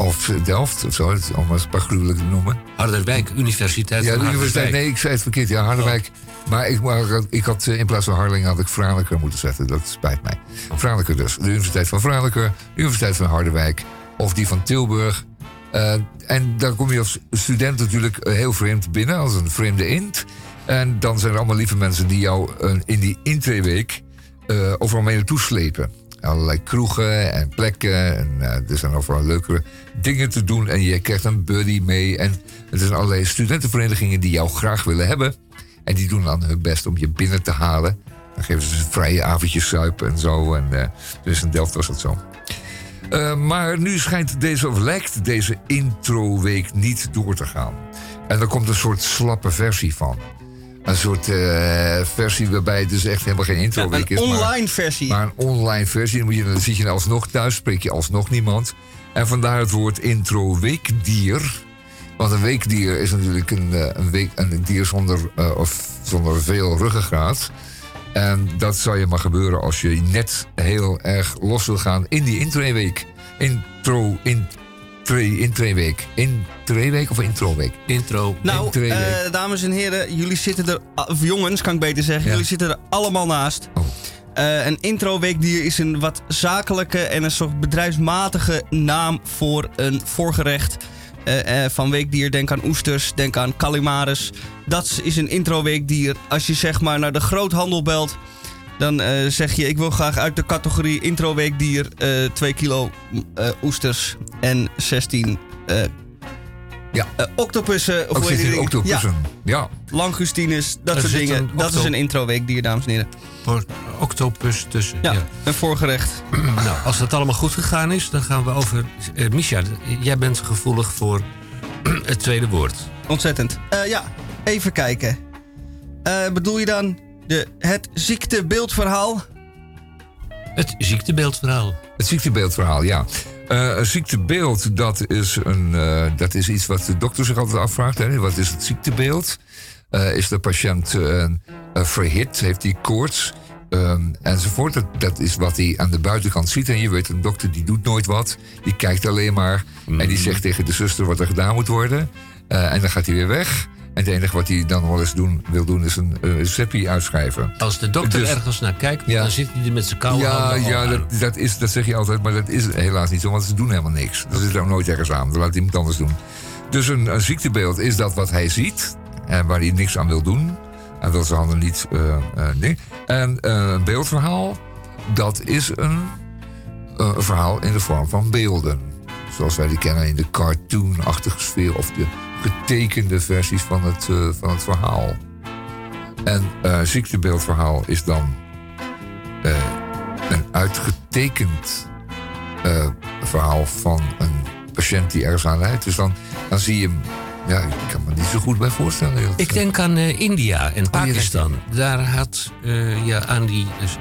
Of Delft of zo, om paar gruwelijk te noemen. Harderwijk, Universiteit Ja, van universiteit. Harderwijk. Nee, ik zei het verkeerd. Ja, Harderwijk. Maar ik, maar ik had eh, in plaats van Harlingen had ik Franeker moeten zetten. Dat spijt mij. Franeker dus. De Universiteit van Franeker, de Universiteit van Harderwijk of die van Tilburg. Eh, en daar kom je als student natuurlijk eh, heel vreemd binnen, als een vreemde int. En dan zijn er allemaal lieve mensen die jou in die intreeweek overal mee naartoe slepen. Allerlei kroegen en plekken. En eh, er zijn overal leuke dingen te doen. En je krijgt een buddy mee. En er zijn allerlei studentenverenigingen die jou graag willen hebben. En die doen dan hun best om je binnen te halen. Dan geven ze vrije avondjes suipen en zo. En eh, dus in Delft was dat zo. Eh, maar nu schijnt deze, of lijkt deze introweek niet door te gaan. En er komt een soort slappe versie van. Een soort eh, versie waarbij het dus echt helemaal geen introweek een is. maar- online versie. Maar een online versie. Dan, moet je, dan zit je alsnog thuis, spreek je alsnog niemand. En vandaar het woord intro weekdier. Want een weekdier is natuurlijk een, eh, een, week, een dier zonder, eh, of zonder veel ruggengraat. En dat zou je maar gebeuren als je net heel erg los wil gaan in die introweek. Intro, in, tre- intreeweek. Intreeweek of introweek? Intro. Nou, eh, dames en heren, jullie zitten er, of jongens kan ik beter zeggen, Ja. jullie zitten er allemaal naast. Oh. Eh, een introweekdier is een wat zakelijke en een soort bedrijfsmatige naam voor een voorgerecht. Eh, van weekdier, denk aan oesters, denk aan calimares. Dat is een introweekdier. Als je zeg maar naar de groothandel belt, dan eh, zeg je: Ik wil graag uit de categorie introweekdier eh 2 kilo eh, oesters en 16 eh, Ja. eh, octopussen. Of in dingen? octopussen. Ja. Ja, langustines, dat Er soort dingen. Dat is een introweekdier, dames en heren. Voor octopus tussen. Ja, Ja. een voorgerecht. Nou, als dat allemaal goed gegaan is, dan gaan we over. eh Misha, jij bent gevoelig voor het tweede woord. Ontzettend. Eh, ja, even kijken. Eh, bedoel je dan de, het ziektebeeldverhaal? Het ziektebeeldverhaal. Het ziektebeeldverhaal, ja. Eh, een ziektebeeld, dat is, een, eh, dat is iets wat de dokter zich altijd afvraagt. Hè? Wat is het ziektebeeld? Eh, is de patiënt verhit? Heeft hij koorts? Ehm, enzovoort. Dat, dat is wat hij aan de buitenkant ziet. En je weet, een dokter die doet nooit wat. Die kijkt alleen maar. En die zegt tegen de zuster wat er gedaan moet worden. En dan gaat hij weer weg. En het enige wat hij dan wel eens doen, wil doen is een uh, receptie uitschrijven. Als de dokter Dus- ergens naar kijkt, Ja. dan zit hij er met zijn koude Ja, ja dat, dat, is, dat zeg je altijd, maar dat is helaas niet zo, want ze doen helemaal niks. Dat zit er ook nooit ergens aan. Dat laat iemand anders doen. Dus een, een ziektebeeld is dat wat hij ziet en waar hij niks aan wil doen. Hij wil zijn handen niet. eh, eh, nee. En eh, een beeldverhaal, dat is een, eh, een verhaal in de vorm van beelden. Zoals wij die kennen in de cartoonachtige sfeer of de getekende versies van het, eh, van het verhaal. En eh ziektebeeldverhaal is dan eh, een uitgetekend verhaal van een patiënt die ergens aan lijdt. Dus dan, dan zie je hem. Ja, ik kan me niet zo goed bij voorstellen. Ik denk aan India Oh, en Pakistan. Daar had je aan die dus,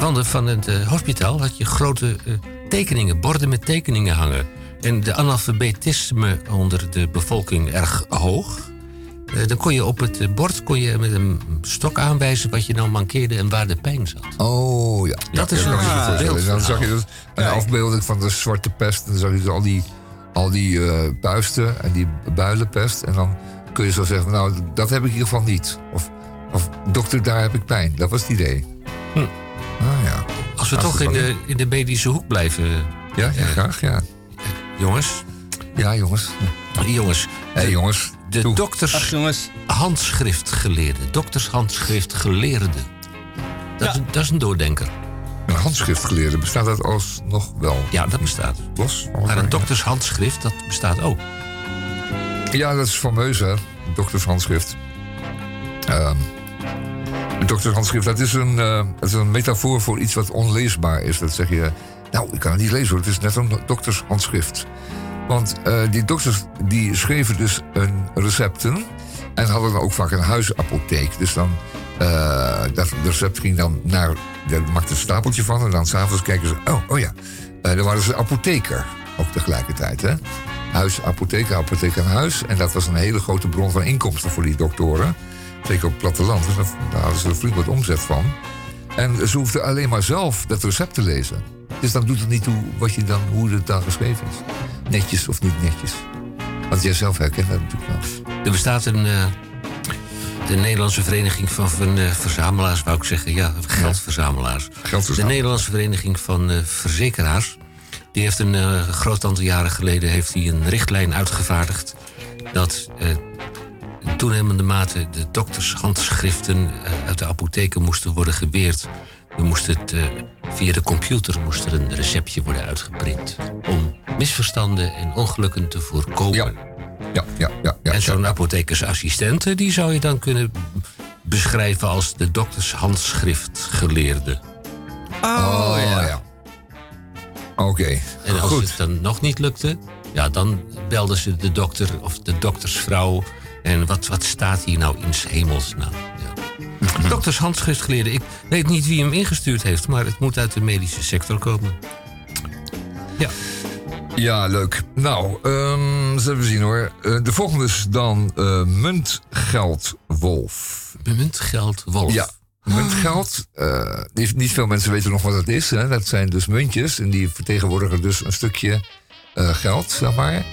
wanden van het hospitaal had je grote tekeningen, borden met tekeningen hangen. En de analfabetisme onder de bevolking erg hoog. Eh, dan kon je op het eh, bord kon je met een stok aanwijzen wat je nou mankeerde en waar de pijn zat. Oh ja. Dat Ja, is een me ah, voorstellen. Dan zag je dus een afbeelding van de zwarte pest. En dan zag je dus al die, al die eh, puisten en die builenpest. En dan kun je zo zeggen, nou, dat heb ik in ieder geval niet. Of, of dokter, daar heb ik pijn. Dat was het idee. Hm. Ah ja. Als we toch in de, in de medische hoek blijven, Ja, ja, graag, ja. Jongens. Ja, jongens. Jongens, Hé, jongens. de Toe. dokters Ach jongens, handschriftgeleerde. Doktershandschriftgeleerde. Dat, is, een- dat is een doordenker. Een handschriftgeleerde, bestaat dat alsnog wel? Ja, dat bestaat. Los? Maar een doktershandschrift, dat bestaat ook. Ja, dat is fameus, hè? Doktershandschrift. Ehm een doktershandschrift, dat is, een, eh, dat is een metafoor voor iets wat onleesbaar is. Dat zeg je, nou, ik kan het niet lezen hoor, het is net een doktershandschrift. Want eh, die dokters die schreven dus een recepten en hadden dan ook vaak een huisapotheek. Dus dan, eh, dat recept ging dan naar, daar maakte een stapeltje van en dan s'avonds kijken ze, oh, oh ja, Eh dan waren ze apotheker ook tegelijkertijd, hè. Huis, apotheek, apotheek aan huis. En dat was een hele grote bron van inkomsten voor die doktoren. Zeker op het platteland. Dus daar- daar hadden ze er flink wat omzet van. En ze hoefden alleen maar zelf dat recept te lezen. Dus dan doet het niet toe wat je dan, hoe het dan geschreven is. Netjes of niet netjes. Want jij zelf herkent dat natuurlijk wel. Er bestaat een. eh, de Nederlandse Vereniging van, van eh, Verzamelaars, wou ik zeggen. Ja, geldverzamelaars. De Geldverzamelaars. Nederlandse Vereniging van eh, Verzekeraars. Die heeft een groot aantal jaren geleden heeft die een richtlijn uitgevaardigd. Dat in toenemende mate de doktershandschriften eh, uit de apotheken moesten worden geweerd. We moesten het, eh, via de computer moest er een receptje worden uitgeprint. Om misverstanden en ongelukken te voorkomen. Ja, ja, ja. ja, ja en zo'n ja. apothekersassistente, die zou je dan kunnen beschrijven als de doktershandschriftgeleerde. Oh, ja. Oké, En als goed. het dan nog niet lukte, ja, dan belden ze de dokter of de doktersvrouw. En wat, wat staat hier nou in hemelsnaam? Ja. Mhm. Doktershandschriftgeleerde. Ik weet niet wie hem ingestuurd heeft, maar het moet uit de medische sector komen. Ja, Ja, leuk. Nou, eens even zien hoor. Eh, de volgende is dan eh muntgeldwolf. muntgeld wolf. Ja, muntgeld. eh, niet, veel mensen weten nog wat dat is. Hè? Dat zijn dus muntjes. En die vertegenwoordigen dus een stukje geld, zeg maar.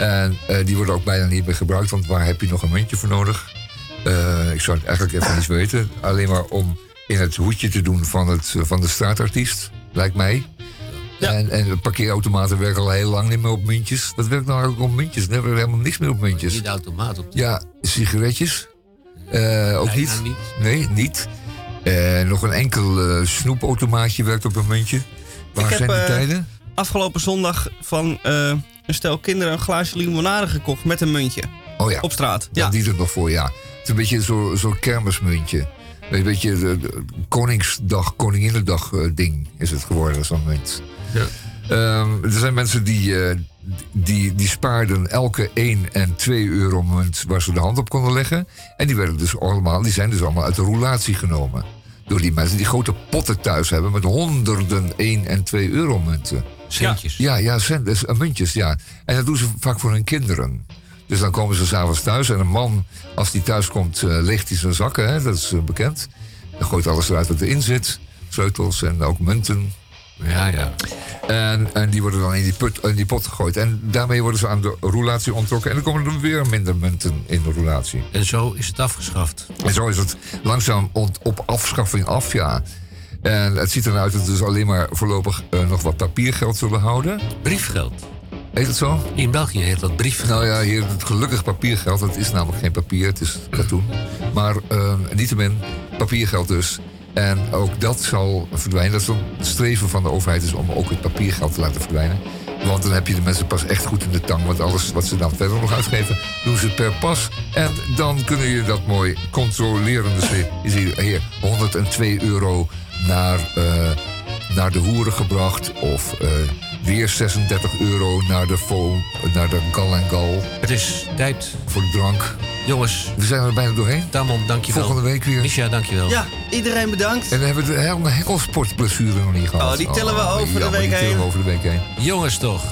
En eh, die worden ook bijna niet meer gebruikt, want waar heb je nog een muntje voor nodig? Eh, ik zou het eigenlijk even niet weten. Alleen maar om in het hoedje te doen van, het, van de straatartiest, lijkt mij. En, en de parkeerautomaten werken al heel lang niet meer op muntjes. Wat werkt nou eigenlijk op muntjes? Er werkt helemaal niks meer op muntjes. Niet de automaat op. Ja, sigaretjes. Eh, ook niet. niet. Nee, niet. Eh, nog een enkel eh, snoepautomaatje werkt op een muntje. Waar ik heb zijn die eh, tijden? afgelopen zondag van eh, een stel kinderen een glaasje limonade gekocht met een muntje. Oh ja. Op straat. Ja. Ja. die er nog voor, ja. Het is een beetje zo'n zo kermismuntje. Een beetje de, de Koningsdag, Koninginnedag eh, ding is het geworden, zo'n munt. Ja. Ehm, er zijn mensen die, eh, die, die spaarden elke 1 en 2 euro munt waar ze de hand op konden leggen. En die, werden dus allemaal, die zijn dus allemaal uit de roulatie genomen. Door die mensen die grote potten thuis hebben met honderden 1 en 2 euro munten. Centjes. Ja, ja, cent, dus, eh, muntjes, ja. En dat doen ze vaak voor hun kinderen. Dus dan komen ze s'avonds thuis en een man, als die thuis komt, eh, leegt hij zijn zakken, hè, dat is eh, bekend. Dan gooit alles eruit wat erin zit. Sleutels en ook munten. Ja, ja. En, en die worden dan in die, put, in die pot gegooid. En daarmee worden ze aan de roulatie ontrokken. En dan komen er weer minder munten in de roulatie. En zo is het afgeschaft. En zo is het langzaam op afschaffing af, ja. En het ziet eruit dat we dus alleen maar voorlopig eh, nog wat papiergeld zullen houden. Briefgeld. Heet het zo? In België heet dat briefgeld. Nou ja, hier het gelukkig papiergeld. Het is namelijk geen papier, het is katoen. Maar eh, niettemin, papiergeld dus. En ook dat zal verdwijnen. Dat is een streven van de overheid is om ook het papiergeld te laten verdwijnen. Want dan heb je de mensen pas echt goed in de tang. Want alles wat ze dan verder nog uitgeven, doen ze per pas. En dan kunnen je dat mooi controleren. Dus ziet hier 102 euro naar, eh, naar de hoeren gebracht. Of eh, weer 36 euro naar de, foam, naar de gal en gal. Het is tijd. Voor de drank. Jongens. We zijn er bijna doorheen. Tamon, dankjewel. Volgende week weer. Misha, dankjewel. Ja, iedereen bedankt. En dan hebben we de hele nog niet gehad. Oh, die tellen we over de jammer, week die tellen we heen. over de week heen. Jongens toch.